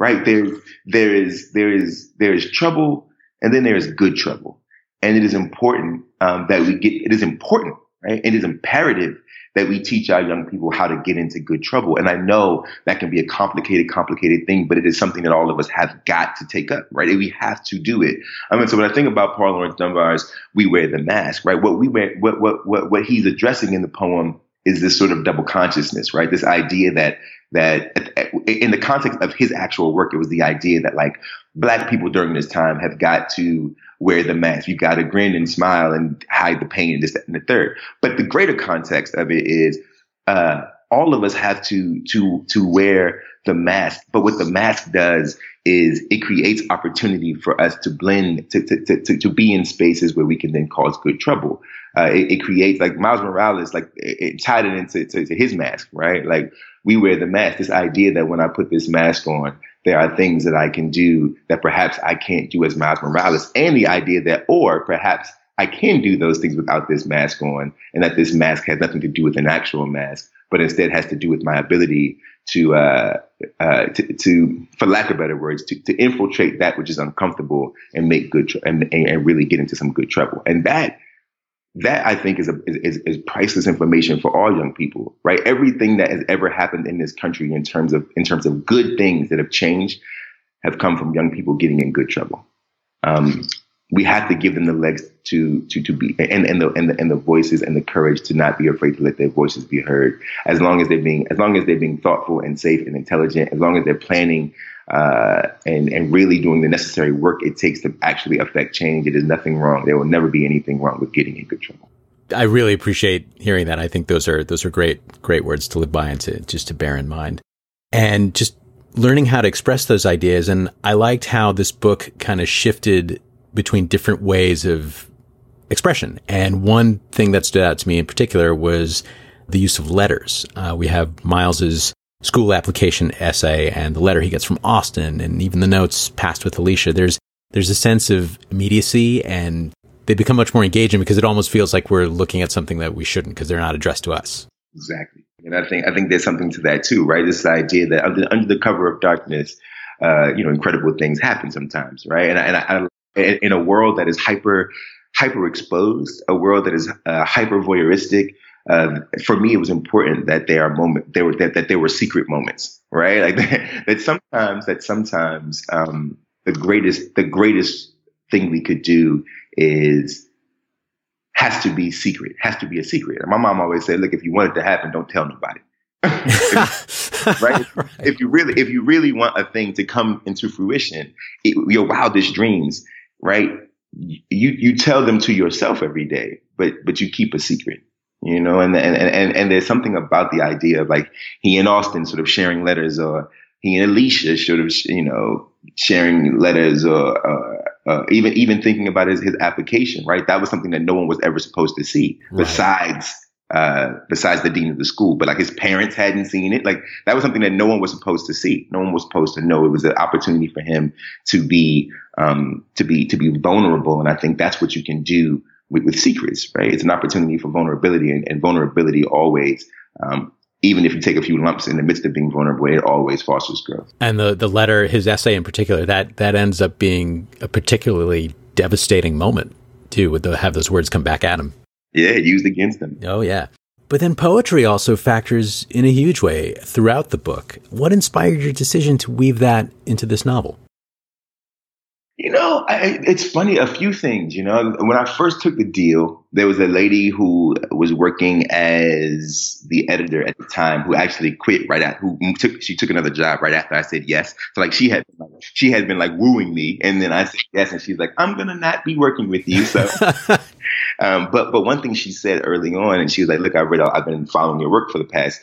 right? There, there is, there is, there is trouble and then there is good trouble. And it is important um, that we get, it is important, right? It is imperative that we teach our young people how to get into good trouble. And I know that can be a complicated, complicated thing, but it is something that all of us have got to take up, right? We have to do it. I mean, so when I think about Paul Laurence Dunbar's "We Wear the Mask," right? What we wear, what what what what he's addressing in the poem is this sort of double consciousness, right? This idea that that in the context of his actual work, it was the idea that like black people during this time have got to wear the mask. You've got to grin and smile and hide the pain and this, that, and the third. But the greater context of it is, uh, all of us have to, to, to wear the mask. But what the mask does is it creates opportunity for us to blend, to, to, to, to be in spaces where we can then cause good trouble. Uh, it, it, creates like Miles Morales, like it, it tied it into to, to his mask, right? Like we wear the mask. This idea that when I put this mask on, there are things that I can do that perhaps I can't do as Miles Morales, and the idea that, or perhaps I can do those things without this mask on, and that this mask has nothing to do with an actual mask, but instead has to do with my ability to, uh, uh, to, to, for lack of better words, to, to infiltrate that which is uncomfortable and make good tr- and, and really get into some good trouble. And that that I think is, a, is, is priceless information for all young people, right? Everything that has ever happened in this country in terms of in terms of good things that have changed have come from young people getting in good trouble. Um, we have to give them the legs to to to be and, and the and the and the voices and the courage to not be afraid to let their voices be heard. As long as they're being as long as they're being thoughtful and safe and intelligent, as long as they're planning uh, and and really doing the necessary work it takes to actually affect change, it is nothing wrong. There will never be anything wrong with getting in good trouble. I really appreciate hearing that. I think those are those are great great words to live by and to just to bear in mind, and just learning how to express those ideas. And I liked how this book kind of shifted between different ways of expression. And one thing that stood out to me in particular was the use of letters. Uh, we have Miles's school application essay and the letter he gets from Austin and even the notes passed with Alicia, there's there's a sense of immediacy and they become much more engaging because it almost feels like we're looking at something that we shouldn't because they're not addressed to us. Exactly. And I think I think there's something to that too, right? This idea that under, under the cover of darkness, uh, you know, incredible things happen sometimes, right? And, I, and I, in a world that is hyper hyper exposed, a world that is uh, hyper voyeuristic, uh, for me, it was important that there are moment there were that, that there were secret moments, right? Like that, that sometimes that sometimes um, the greatest the greatest thing we could do is has to be secret, has to be a secret. And my mom always said, "Look, if you want it to happen, don't tell nobody." right? right? If you really if you really want a thing to come into fruition, it, your wildest dreams, right? You you tell them to yourself every day, but but you keep a secret you know, and, and, and, and there's something about the idea of like he and Austin sort of sharing letters or he and Alicia sort of, you know, sharing letters or, uh, uh, even, even thinking about his, his application, right? That was something that no one was ever supposed to see right. besides, uh, besides the dean of the school, but like his parents hadn't seen it. Like that was something that no one was supposed to see. No one was supposed to know. It was an opportunity for him to be, um, to be, to be vulnerable. And I think that's what you can do with, with secrets, right? It's an opportunity for vulnerability and, and vulnerability always, um, even if you take a few lumps in the midst of being vulnerable, it always fosters growth. And the, the letter, his essay in particular, that, that ends up being a particularly devastating moment too, with have those words come back at him. Yeah, used against them. Oh yeah. But then poetry also factors in a huge way throughout the book. What inspired your decision to weave that into this novel? You know, I, it's funny. A few things. You know, when I first took the deal, there was a lady who was working as the editor at the time who actually quit right after. Who took she took another job right after I said yes. So like she had she had been like wooing me, and then I said yes, and she's like, "I'm gonna not be working with you." So, um, but but one thing she said early on, and she was like, "Look, I read. I've been following your work for the past."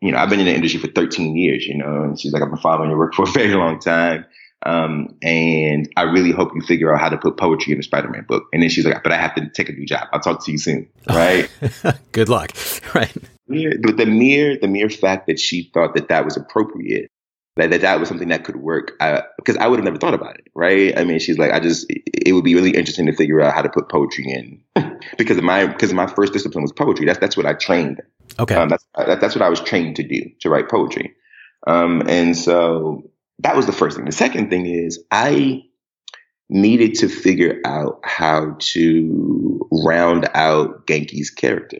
You know, I've been in the industry for 13 years, you know, and she's like, I've been following your work for a very long time. Um, and I really hope you figure out how to put poetry in a Spider-Man book. And then she's like, but I have to take a new job. I'll talk to you soon. Right. Good luck. Right. But the mere, the mere fact that she thought that that was appropriate, that that, that was something that could work, I, because I would have never thought about it. Right. I mean, she's like, I just, it would be really interesting to figure out how to put poetry in because of my, because my first discipline was poetry. That's, that's what I trained. Okay. Um, that's, that, that's what I was trained to do, to write poetry. Um, and so that was the first thing. The second thing is I needed to figure out how to round out Genki's character.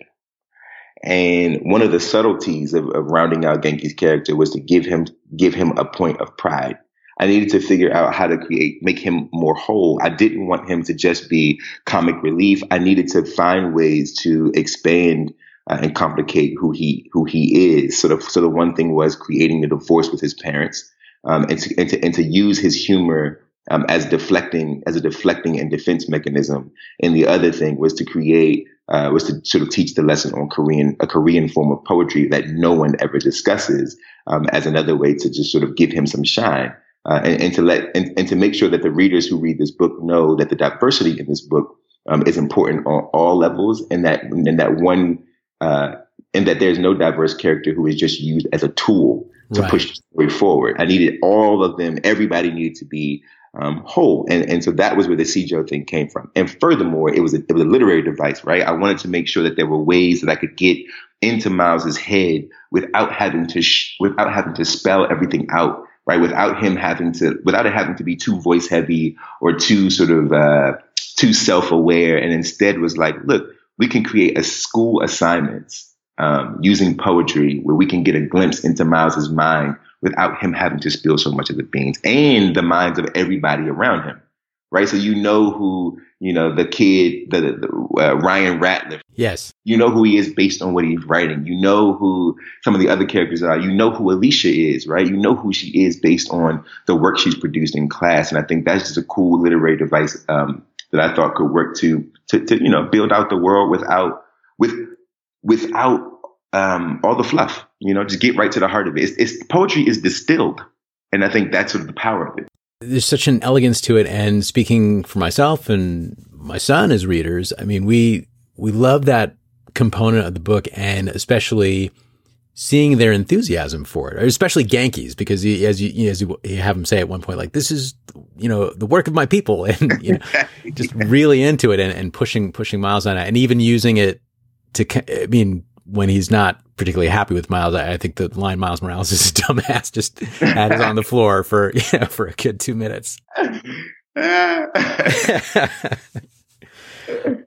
And one of the subtleties of, of, rounding out Genki's character was to give him give him a point of pride. I needed to figure out how to create make him more whole. I didn't want him to just be comic relief. I needed to find ways to expand uh, and complicate who he who he is. So the so the one thing was creating the divorce with his parents um, and, to, and, to, and to use his humor um, as deflecting as a deflecting and defense mechanism. And the other thing was to create uh, was to sort of teach the lesson on Korean a Korean form of poetry that no one ever discusses um, as another way to just sort of give him some shine. Uh, and, and, to let and, and, to make sure that the readers who read this book know that the diversity in this book um, is important on all levels, and that and that one uh, and that there's no diverse character who is just used as a tool to right. push the story forward. I needed all of them. Everybody needed to be um, whole, and and so that was where the Sijo thing came from. And furthermore, it was a, it was a literary device, right? I wanted to make sure that there were ways that I could get into Miles's head without having to sh- without having to spell everything out, right? Without him having to without it having to be too voice heavy or too sort of uh, too self aware, and instead was like, look, we can create a school assignments um, using poetry where we can get a glimpse into Miles's mind without him having to spill so much of the beans and the minds of everybody around him. Right. So you know who, you know, the kid, the, the uh, Ryan Ratliff. Yes. You know who he is based on what he's writing. You know who some of the other characters are. You know who Alicia is, right? You know who she is based on the work she's produced in class. And I think that's just a cool literary device um, that I thought could work to, to, to, you know, build out the world without, with, without um, all the fluff. You know, just get right to the heart of it. It's, it's, poetry is distilled, and I think that's sort of the power of it. There's such an elegance to it, and speaking for myself and my son as readers, I mean, we we love that component of the book, and especially seeing their enthusiasm for it, especially Ganke's, because he, as you as you, you, have him say at one point, like this is you know the work of my people, and you know just really into it and, and pushing pushing Miles on it, and even using it to I mean when he's not particularly happy with Miles, I, I think the line Miles Morales is a dumbass just had on the floor for you know, for a good two minutes.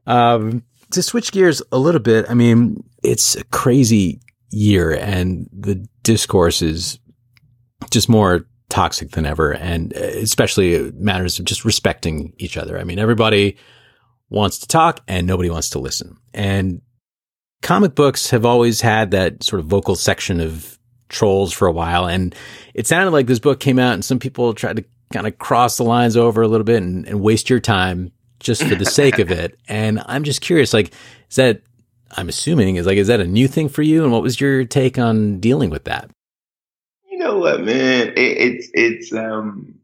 um, to switch gears a little bit, I mean, it's a crazy year and the discourse is just more toxic than ever. And especially matters of just respecting each other. I mean, everybody wants to talk and nobody wants to listen. And comic books have always had that sort of vocal section of trolls for a while. And it sounded like this book came out and some people tried to kind of cross the lines over a little bit and, and waste your time just for the sake of it. And I'm just curious, like, is that, I'm assuming is like, is that a new thing for you? And what was your take on dealing with that? You know what, man? It, it's, it's, um,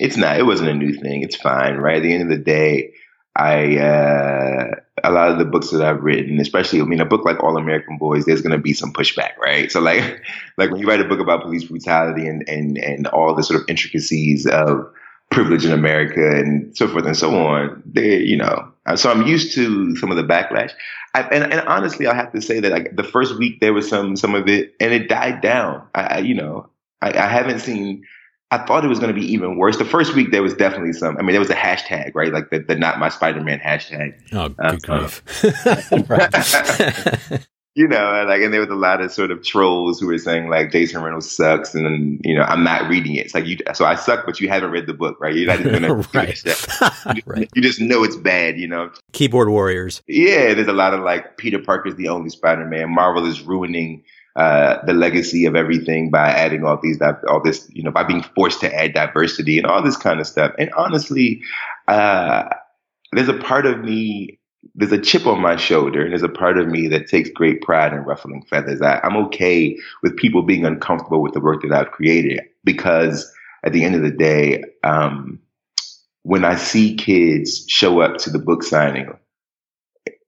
it's not, it wasn't a new thing. It's fine, right? At the end of the day, I, uh, a lot of the books that I've written, especially, I mean, a book like All American Boys, there's going to be some pushback, right? So like, like when you write a book about police brutality and, and, and all the sort of intricacies of privilege in America and so forth and so on, they, you know, uh, so I'm used to some of the backlash. I, and, and honestly, I have to say that like the first week there was some, some of it and it died down. I, you know, I, I haven't seen I thought it was going to be even worse. The first week there was definitely some. I mean, there was a hashtag, right? Like the, the not my Spider Man hashtag. Oh, good um, grief! you know, like, and there was a lot of sort of trolls who were saying like Jason Reynolds sucks, and then you know I'm not reading it. It's like you, so I suck, but you haven't read the book, right? You're not just gonna right. you just know it's bad, you know. Keyboard warriors. Yeah, there's a lot of like Peter Parker's the only Spider-Man. Marvel is ruining. Uh, the legacy of everything by adding all these all this you know by being forced to add diversity and all this kind of stuff and honestly uh, there's a part of me there's a chip on my shoulder and there's a part of me that takes great pride in ruffling feathers. I, am okay with people being uncomfortable with the work that I've created because at the end of the day, um, when I see kids show up to the book signing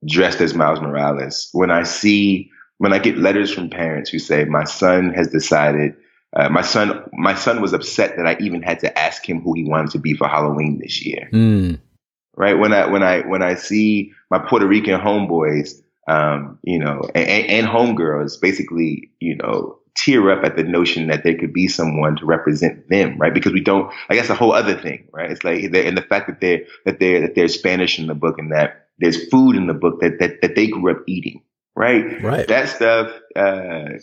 dressed as Miles Morales, when I see, when I get letters from parents who say, my son has decided uh, my son, my son was upset that I even had to ask him who he wanted to be for Halloween this year. Mm right? When I when I when I see my Puerto Rican homeboys, um, you know, and, and homegirls, basically, you know, tear up at the notion that there could be someone to represent them, right? Because we don't, like that's a whole other thing, right? It's like, and the fact that they're, that they're, that there's Spanish in the book and that there's food in the book that, that, that they grew up eating, right? Right. That stuff, uh,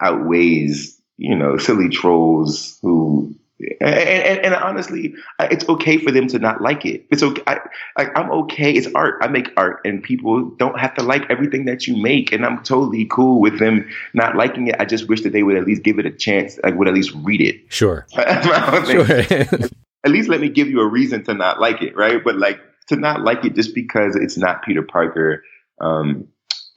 outweighs, you know, silly trolls who and, and, and, honestly, it's okay for them to not like it. It's okay. I, am okay. It's art. I make art, and people don't have to like everything that you make. And I'm totally cool with them not liking it. I just wish that they would at least give it a chance. Like, would at least read it. Sure. sure. at least let me give you a reason to not like it, right? But like to not like it just because it's not Peter Parker. Um,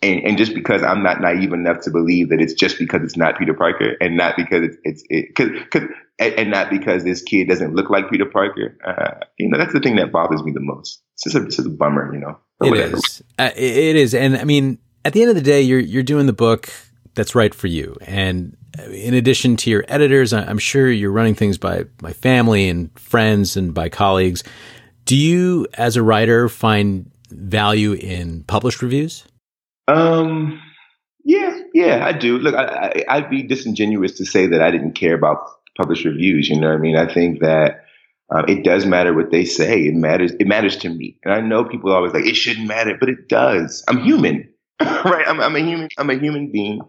and, and, just because I'm not naive enough to believe that it's just because it's not Peter Parker and not because it's, it's it, cause, cause, and, not because this kid doesn't look like Peter Parker. Uh, you know, that's the thing that bothers me the most. It's just a, it's just a bummer, you know. It is. Uh, it is. And I mean, at the end of the day, you're, you're doing the book that's right for you. And in addition to your editors, I'm sure you're running things by my family and friends and by colleagues. Do you, as a writer, find value in published reviews? Um, yeah, yeah, I do. Look, I, I, would be disingenuous to say that I didn't care about published reviews. You know what I mean? I think that uh, it does matter what they say. It matters. It matters to me. And I know people always like it shouldn't matter, but it does. I'm human, right? I'm, I'm, a human. I'm a human being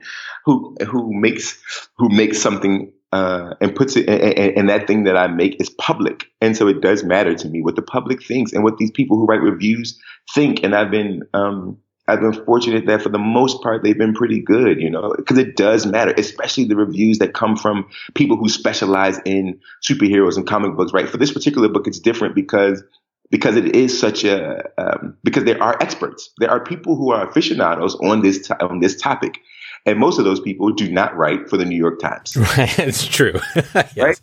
who who makes who makes something uh, and puts it. And, and that thing that I make is public, and so it does matter to me what the public thinks and what these people who write reviews think. And I've been um, I've been fortunate that for the most part they've been pretty good, you know, because it does matter, especially the reviews that come from people who specialize in superheroes and comic books. Right? For this particular book, it's different because because it is such a um, because there are experts, there are people who are aficionados on this to- on this topic. And most of those people do not write for the New York Times. Right, it's true. right,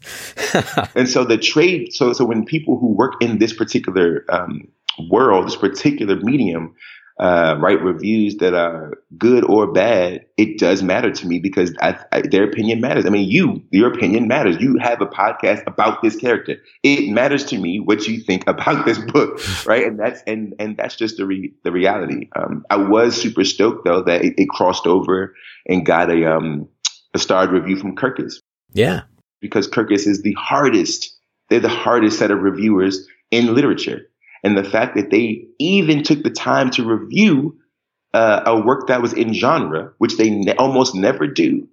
and so the trade. So, so when people who work in this particular um, world, this particular medium, uh, write reviews that are good or bad, it does matter to me because I, I, their opinion matters. I mean, you, your opinion matters. You have a podcast about this character. It matters to me what you think about this book, right? And that's and and that's just the re, the reality. Um, I was super stoked though that it, it, crossed over and got a um a starred review from Kirkus. Yeah, because Kirkus is the hardest. They're the hardest set of reviewers in literature. And the fact that they even took the time to review uh, a work that was in genre, which they ne- almost never do,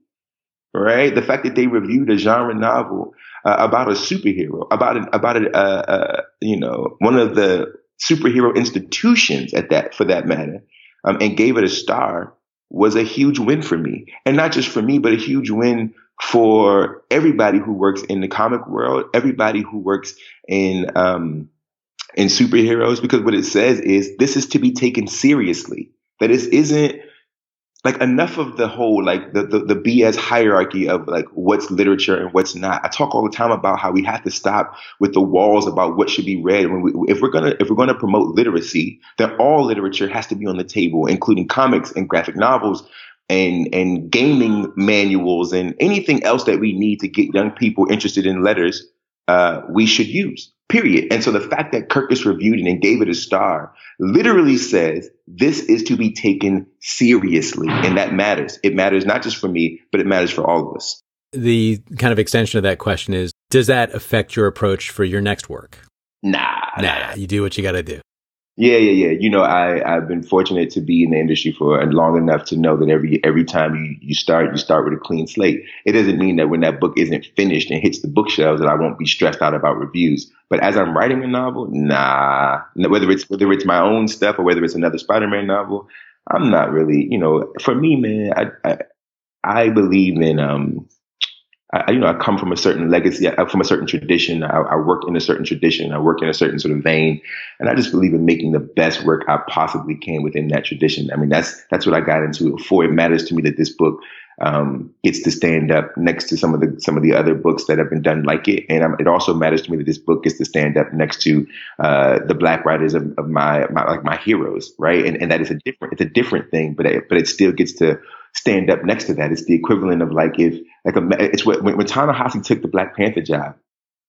right? The fact that they reviewed a genre novel uh, about a superhero, about an, about a, uh, you know, one of the superhero institutions at that, for that matter, um, and gave it a star was a huge win for me. And not just for me, but a huge win for everybody who works in the comic world, everybody who works in, um, in superheroes because what it says is this is to be taken seriously. That this isn't like enough of the whole like the, the, the BS hierarchy of like what's literature and what's not. I talk all the time about how we have to stop with the walls about what should be read. When we, if we're gonna if we're gonna promote literacy, then all literature has to be on the table, including comics and graphic novels and and gaming manuals and anything else that we need to get young people interested in letters. Uh, we should use period. And so the fact that Kirkus reviewed it and gave it a star literally says this is to be taken seriously. And that matters. It matters not just for me, but it matters for all of us. The kind of extension of that question is Does that affect your approach for your next work? Nah. Nah, you do what you got to do. Yeah, yeah, yeah. You know, I I've been fortunate to be in the industry for long enough to know that every every time you you start, you start with a clean slate. It doesn't mean that when that book isn't finished and hits the bookshelves that I won't be stressed out about reviews. But as I'm writing a novel, nah. Whether it's whether it's my own stuff or whether it's another Spider-Man novel, I'm not really. You know, for me, man, I I, I believe in um I, you know, I come from a certain legacy, from a certain tradition. I, I work in a certain tradition. I work in a certain sort of vein, and I just believe in making the best work I possibly can within that tradition. I mean, that's that's what I got into for. It matters to me that this book um, gets to stand up next to some of the some of the other books that have been done like it, and um, it also matters to me that this book gets to stand up next to uh, the black writers of, of my, my like my heroes, right? And and that is a different it's a different thing, but it, but it still gets to stand up next to that. It's the equivalent of like if like a, it's what, when, when Ta-Nehisi took the Black Panther job.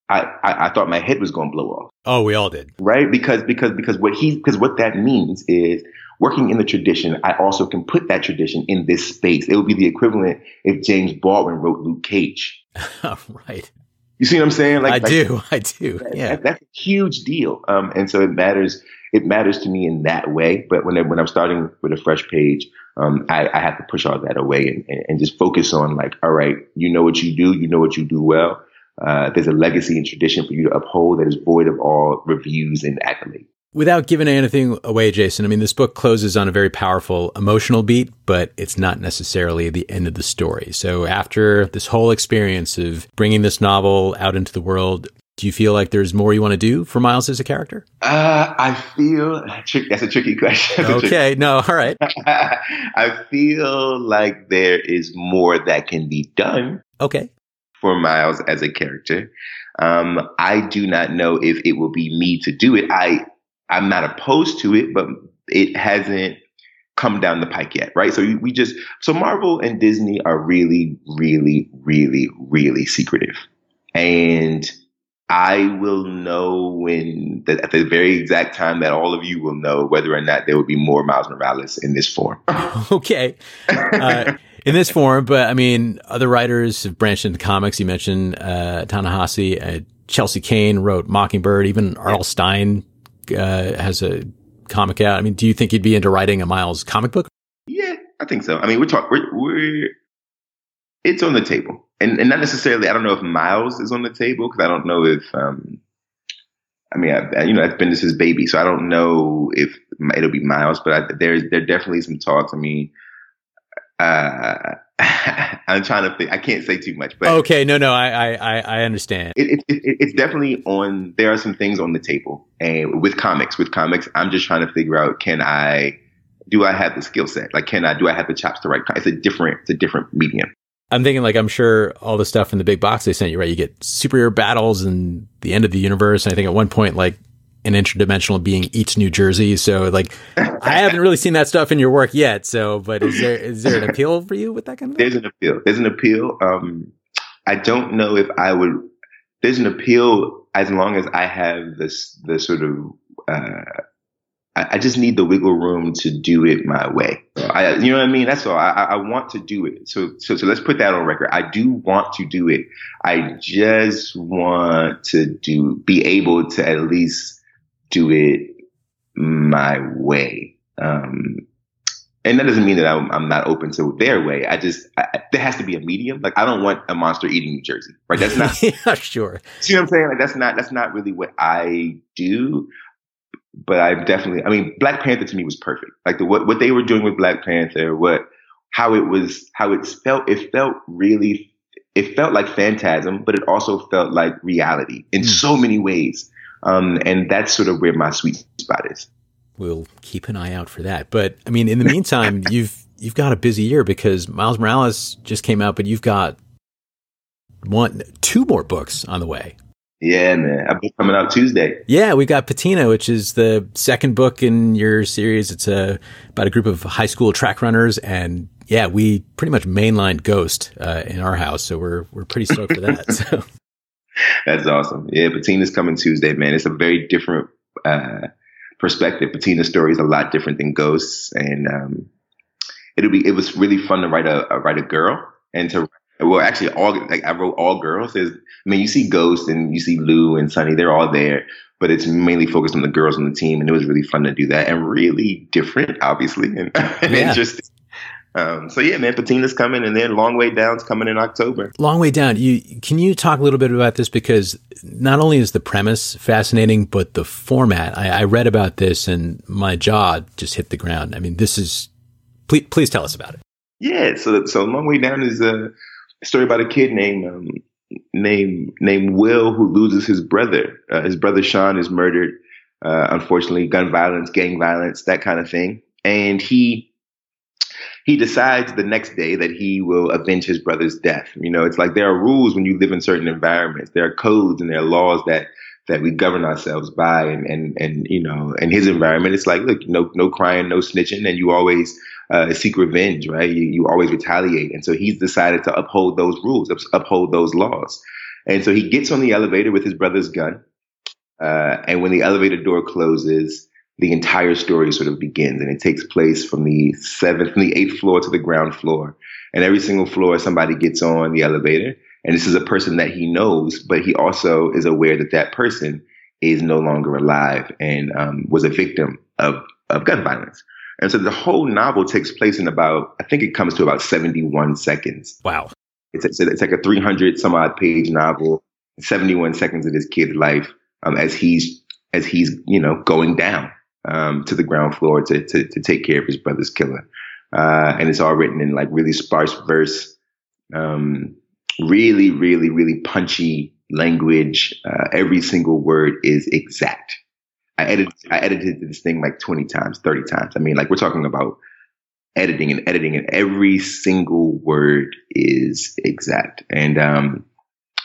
I, I, I thought my head was going to blow off. Oh, we all did, right? Because because because what he because what that means is working in the tradition. I also can put that tradition in this space. It would be the equivalent if James Baldwin wrote Luke Cage. right. You see what I'm saying? Like I like, do, I do. Yeah, that, that's a huge deal. Um, and so it matters. It matters to me in that way. But when when I'm starting with a fresh page, um, I, I, have to push all that away and, and, and, just focus on like, all right, you know what you do, you know what you do well. Uh, there's a legacy and tradition for you to uphold that is void of all reviews and accolades. Without giving anything away, Jason, I mean, this book closes on a very powerful emotional beat, but it's not necessarily the end of the story. So after this whole experience of bringing this novel out into the world, do you feel like there's more you want to do for Miles as a character? Uh, I feel that's a tricky question. okay, no, all right. I feel like there is more that can be done. Okay. For Miles as a character, um, I do not know if it will be me to do it. I I'm not opposed to it, but it hasn't come down the pike yet, right? So we just so Marvel and Disney are really, really, really, really secretive, and I will know when at the very exact time that all of you will know whether or not there will be more Miles Morales in this form. okay. Uh, in this form, but I mean, other writers have branched into comics. You mentioned uh, uh, Chelsea Cain wrote Mockingbird. Even R.L. Stine uh, has a comic out. I mean, do you think you'd be into writing a Miles comic book? Yeah, I think so. I mean, we're talking. We're, we're it's on the table and, and not necessarily, I don't know if Miles is on the table because I don't know if, um, I mean, I, you know, that's his baby, so I don't know if it'll be Miles, but I, there's there definitely some talks. I mean, uh, I'm trying to think. I can't say too much, but okay, no, no, I I I understand. It, it, it, it's definitely on. There are some things on the table, and with comics, with comics, I'm just trying to figure out: can I, do I have the skill set? Like, can I, do I have the chops to write? It's a different, it's a different medium. I'm thinking like I'm sure all the stuff in the big box they sent you, right? You get superhero battles and the end of the universe. And I think at one point like an interdimensional being eats New Jersey. So like I haven't really seen that stuff in your work yet. So but is there is there an appeal for you with that kind of thing? There's an appeal. There's an appeal. Um I don't know if I would there's an appeal as long as I have this the sort of uh I, I, just need the wiggle room to do it my way. I, you know what I mean? That's all. I, I want to do it. So, so, so let's put that on record. I do want to do it. I just want to do, be able to at least do it my way. Um, and that doesn't mean that I'm, I'm, not open to their way. I just I, there has to be a medium. Like I don't want a monster eating New Jersey, right? That's not yeah, sure. See what I'm saying? Like that's not that's not really what I do but I definitely, I mean, Black Panther to me was perfect. Like the, what, what they were doing with Black Panther, what, how it was, how it felt, it felt really, it felt like phantasm, but it also felt like reality in mm. so many ways. Um, and that's sort of where my sweet spot is. We'll keep an eye out for that. But I mean, in the meantime, you've, you've got a busy year because Miles Morales just came out, but you've got one, two more books on the way. Yeah, man. A book coming out Tuesday. Yeah, we got Patina, which is the second book in your series. It's a, about a group of high school track runners, and yeah, we pretty much mainlined Ghost uh, in our house, so we're we're pretty stoked for that. So. That's awesome. Yeah, Patina's coming Tuesday, man. It's a very different uh, perspective. Patina's story is a lot different than Ghosts, and um, it'll be. It was really fun to write a, a write a girl and to Well, actually, all like I wrote all girls. Is I mean, you see Ghost and you see Lu and Sunny. They're all there, but it's mainly focused on the girls on the team, and it was really fun to do that and really different, obviously, and, and yeah. interesting. Um, so yeah, man, Patina's coming, and then Long Way Down's coming in October. Long Way Down. You can you talk a little bit about this because not only is the premise fascinating, but the format. I, I read about this, and my jaw just hit the ground. I mean, this is. Please, please tell us about it. Yeah, so so Long Way Down is a story about a kid named um, named named Will who loses his brother. Uh, his brother Sean is murdered. Uh, unfortunately, gun violence, gang violence, that kind of thing, and he he decides the next day that he will avenge his brother's death. You know, it's like there are rules when you live in certain environments. There are codes and there are laws that that we govern ourselves by. And and and you know, in his environment, it's like, look, no no crying, no snitching, and you always uh, seek revenge, right? You you always retaliate. And so he's decided to uphold those rules, uphold those laws. And so he gets on the elevator with his brother's gun. Uh, and when the elevator door closes, the entire story sort of begins and it takes place from the seventh from the eighth floor to the ground floor and every single floor somebody gets on the elevator and this is a person that he knows but he also is aware that that person is no longer alive and um, was a victim of, of gun violence and so the whole novel takes place in about i think it comes to about 71 seconds wow it's, it's, it's like a 300 some odd page novel 71 seconds of this kid's life um, as he's as he's you know going down um, to the ground floor to, to, to take care of his brother's killer. Uh, and it's all written in like really sparse verse, um, really, really, really punchy language. Uh, every single word is exact. I edited, I edited this thing like 20 times, 30 times. I mean, like we're talking about editing and editing and every single word is exact. And, um,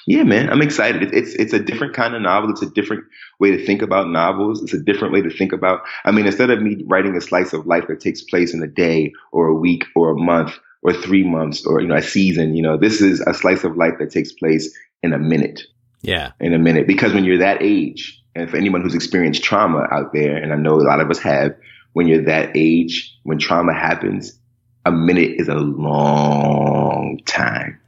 yeah, man, I'm excited. It's, it's, it's a different kind of novel. It's a different way to think about novels. It's a different way to think about. I mean, instead of me writing a slice of life that takes place in a day or a week or a month or three months or you know a season, you know, this is a slice of life that takes place in a minute. Yeah, in a minute. Because when you're that age, and for anyone who's experienced trauma out there, and I know a lot of us have, when you're that age, when trauma happens, a minute is a long time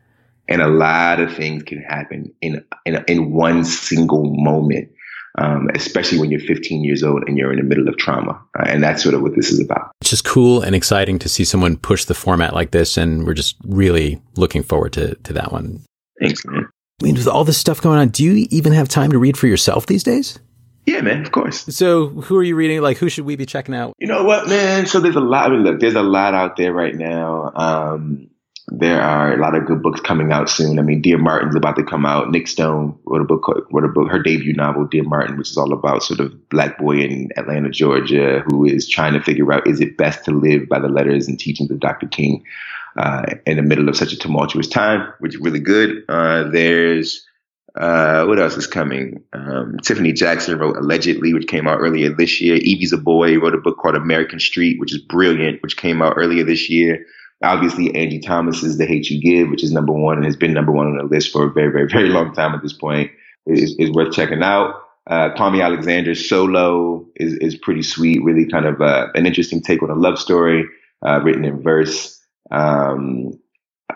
and a lot of things can happen in in, in one single moment. Um, especially when you're 15 years old and you're in the middle of trauma. Uh, and that's sort of what this is about. It's just cool and exciting to see someone push the format like this. And we're just really looking forward to, to that one. Thanks, man. I mean, with all this stuff going on, do you even have time to read for yourself these days? Yeah, man, of course. So, who are you reading? Like, who should we be checking out? You know what, man? So, there's a lot. I mean, look, there's a lot out there right now. Um, there are a lot of good books coming out soon. I mean, Dear Martin's about to come out. Nic Stone wrote a book, wrote a book, her debut novel, Dear Martin, which is all about sort of black boy in Atlanta, Georgia, who is trying to figure out is it best to live by the letters and teachings of Dr. King uh, in the middle of such a tumultuous time, which is really good. Uh, there's uh, what else is coming? Um, Tiffany Jackson wrote Allegedly, which came out earlier this year. Ibi Zoboi wrote a book called American Street, which is brilliant, which came out earlier this year. Obviously, Angie Thomas's The Hate You Give, which is number one and has been number one on the list for a very, very, very long time at this point, is, is worth checking out. Uh, Kwame Alexander's Solo is, is pretty sweet, really kind of uh, an interesting take on a love story uh, written in verse. Um,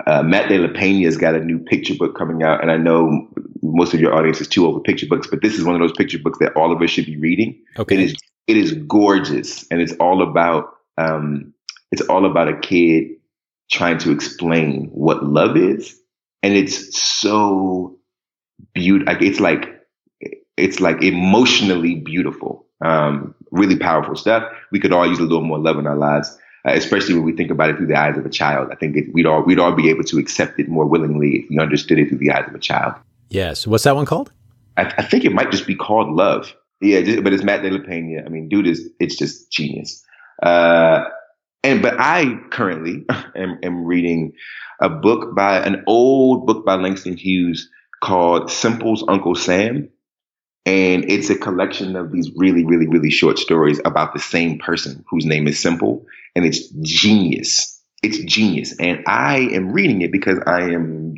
uh, Matt De La Pena's got a new picture book coming out, and I know most of your audience is too old for picture books, but this is one of those picture books that all of us should be reading. Okay. It is it is gorgeous, and it's all about um, it's all about a kid trying to explain what love is. And it's so beautiful. Like, it's like, it's like emotionally beautiful. Um, really powerful stuff. We could all use a little more love in our lives, uh, especially when we think about it through the eyes of a child. I think it, we'd all, we'd all be able to accept it more willingly if we understood it through the eyes of a child. Yes. What's that one called? I, I think it might just be called Love. Yeah, just, but it's Matt De La Pena. I mean, dude is, it's just genius. Uh, and but I currently am, am reading a book by an old book by Langston Hughes called Simple's Uncle Sam. And it's a collection of these really, really, really short stories about the same person whose name is Simple. And it's genius. It's genius. And I am reading it because I am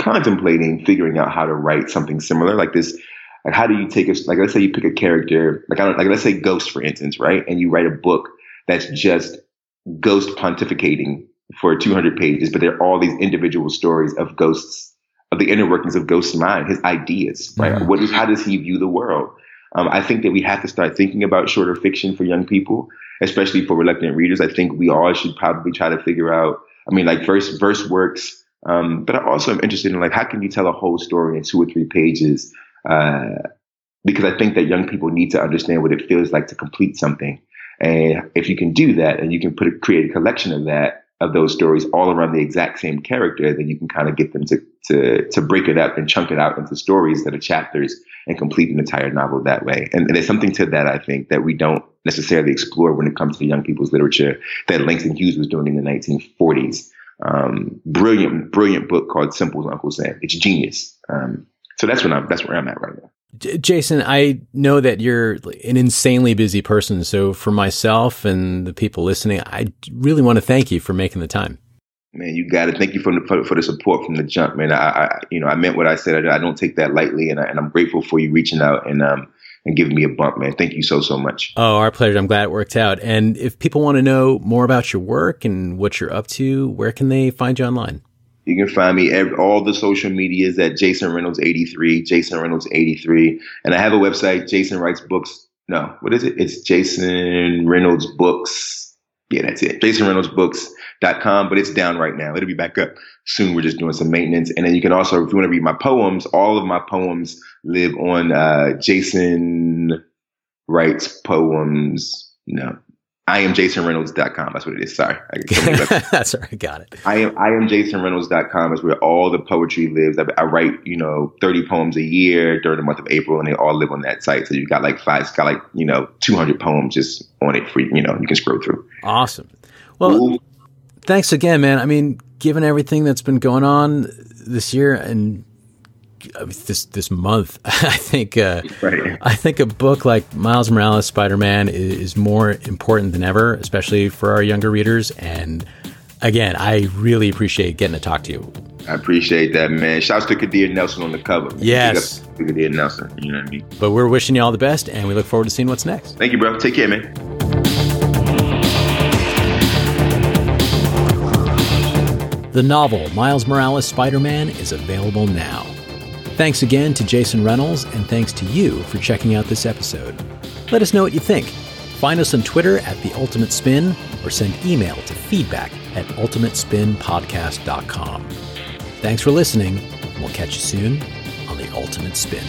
contemplating figuring out how to write something similar like this. Like, how do you take a, like, let's say you pick a character, like, I don't, like, let's say Ghost, for instance, right? And you write a book that's just Ghost pontificating for 200 pages, but they're all these individual stories of ghosts, of the inner workings of Ghost's mind, his ideas, right? Mm-hmm. What is, how does he view the world? Um, I think that we have to start thinking about shorter fiction for young people, especially for reluctant readers. I think we all should probably try to figure out. I mean, like verse verse works, um, but I also am interested in like how can you tell a whole story in two or three pages? Uh, because I think that young people need to understand what it feels like to complete something. And if you can do that and you can put a, create a collection of that, of those stories all around the exact same character, then you can kind of get them to, to, to break it up and chunk it out into stories that are chapters and complete an entire novel that way. And, and there's something to that, I think, that we don't necessarily explore when it comes to young people's literature that Langston Hughes was doing in the 1940s. Um, brilliant, brilliant book called Simple's Uncle Sam. It's genius. Um, so that's where I'm, that's where I'm at right now. Jason, I know that you're an insanely busy person. So for myself and the people listening, I really want to thank you for making the time. Man, you got it. Thank you for the, for, for, the support from the jump, man. I, I, you know, I meant what I said. I, I don't take that lightly, and, I, and I'm grateful for you reaching out and um and giving me a bump, man. Thank you so so much. Oh, our pleasure. I'm glad it worked out. And if people want to know more about your work and what you're up to, where can they find you online? You can find me every, all the social medias at Jason Reynolds 83, Jason Reynolds 83. And I have a website, Jason Writes Books. No, what is it? It's Jason Reynolds Books. Yeah, that's it. Jason Reynolds Books.com, but it's down right now. It'll be back up soon. We're just doing some maintenance. And then you can also, if you want to read my poems, all of my poems live on uh, Jason Writes Poems. No, I am Jason jasonreynolds.com. That's what it is. Sorry. That's right. Got it. I am, I am jasonreynolds.com is where all the poetry lives. I, I, write, you know, 30 poems a year during the month of April and they all live on that site. So you've got like five, it's got like, you know, 200 poems just on it for, you know, you can scroll through. Awesome. Well, Ooh. Thanks again, man. I mean, given everything that's been going on this year and this this month. I think uh, right. I think a book like Miles Morales Spider Man is, is, more important than ever, especially for our younger readers. And again, I really appreciate getting to talk to you. I appreciate that, man. Shouts to Kadir Nelson on the cover. Yes, Kadir Nelson. You know what I mean. But we're wishing you all the best, and we look forward to seeing what's next. Thank you, bro. Take care, man. The novel Miles Morales Spider Man is available now. Thanks again to Jason Reynolds, and thanks to you for checking out this episode. Let us know what you think. Find us on Twitter at The Ultimate Spin or send email to feedback at ultimatespinpodcast.com. Thanks for listening, and we'll catch you soon on The Ultimate Spin.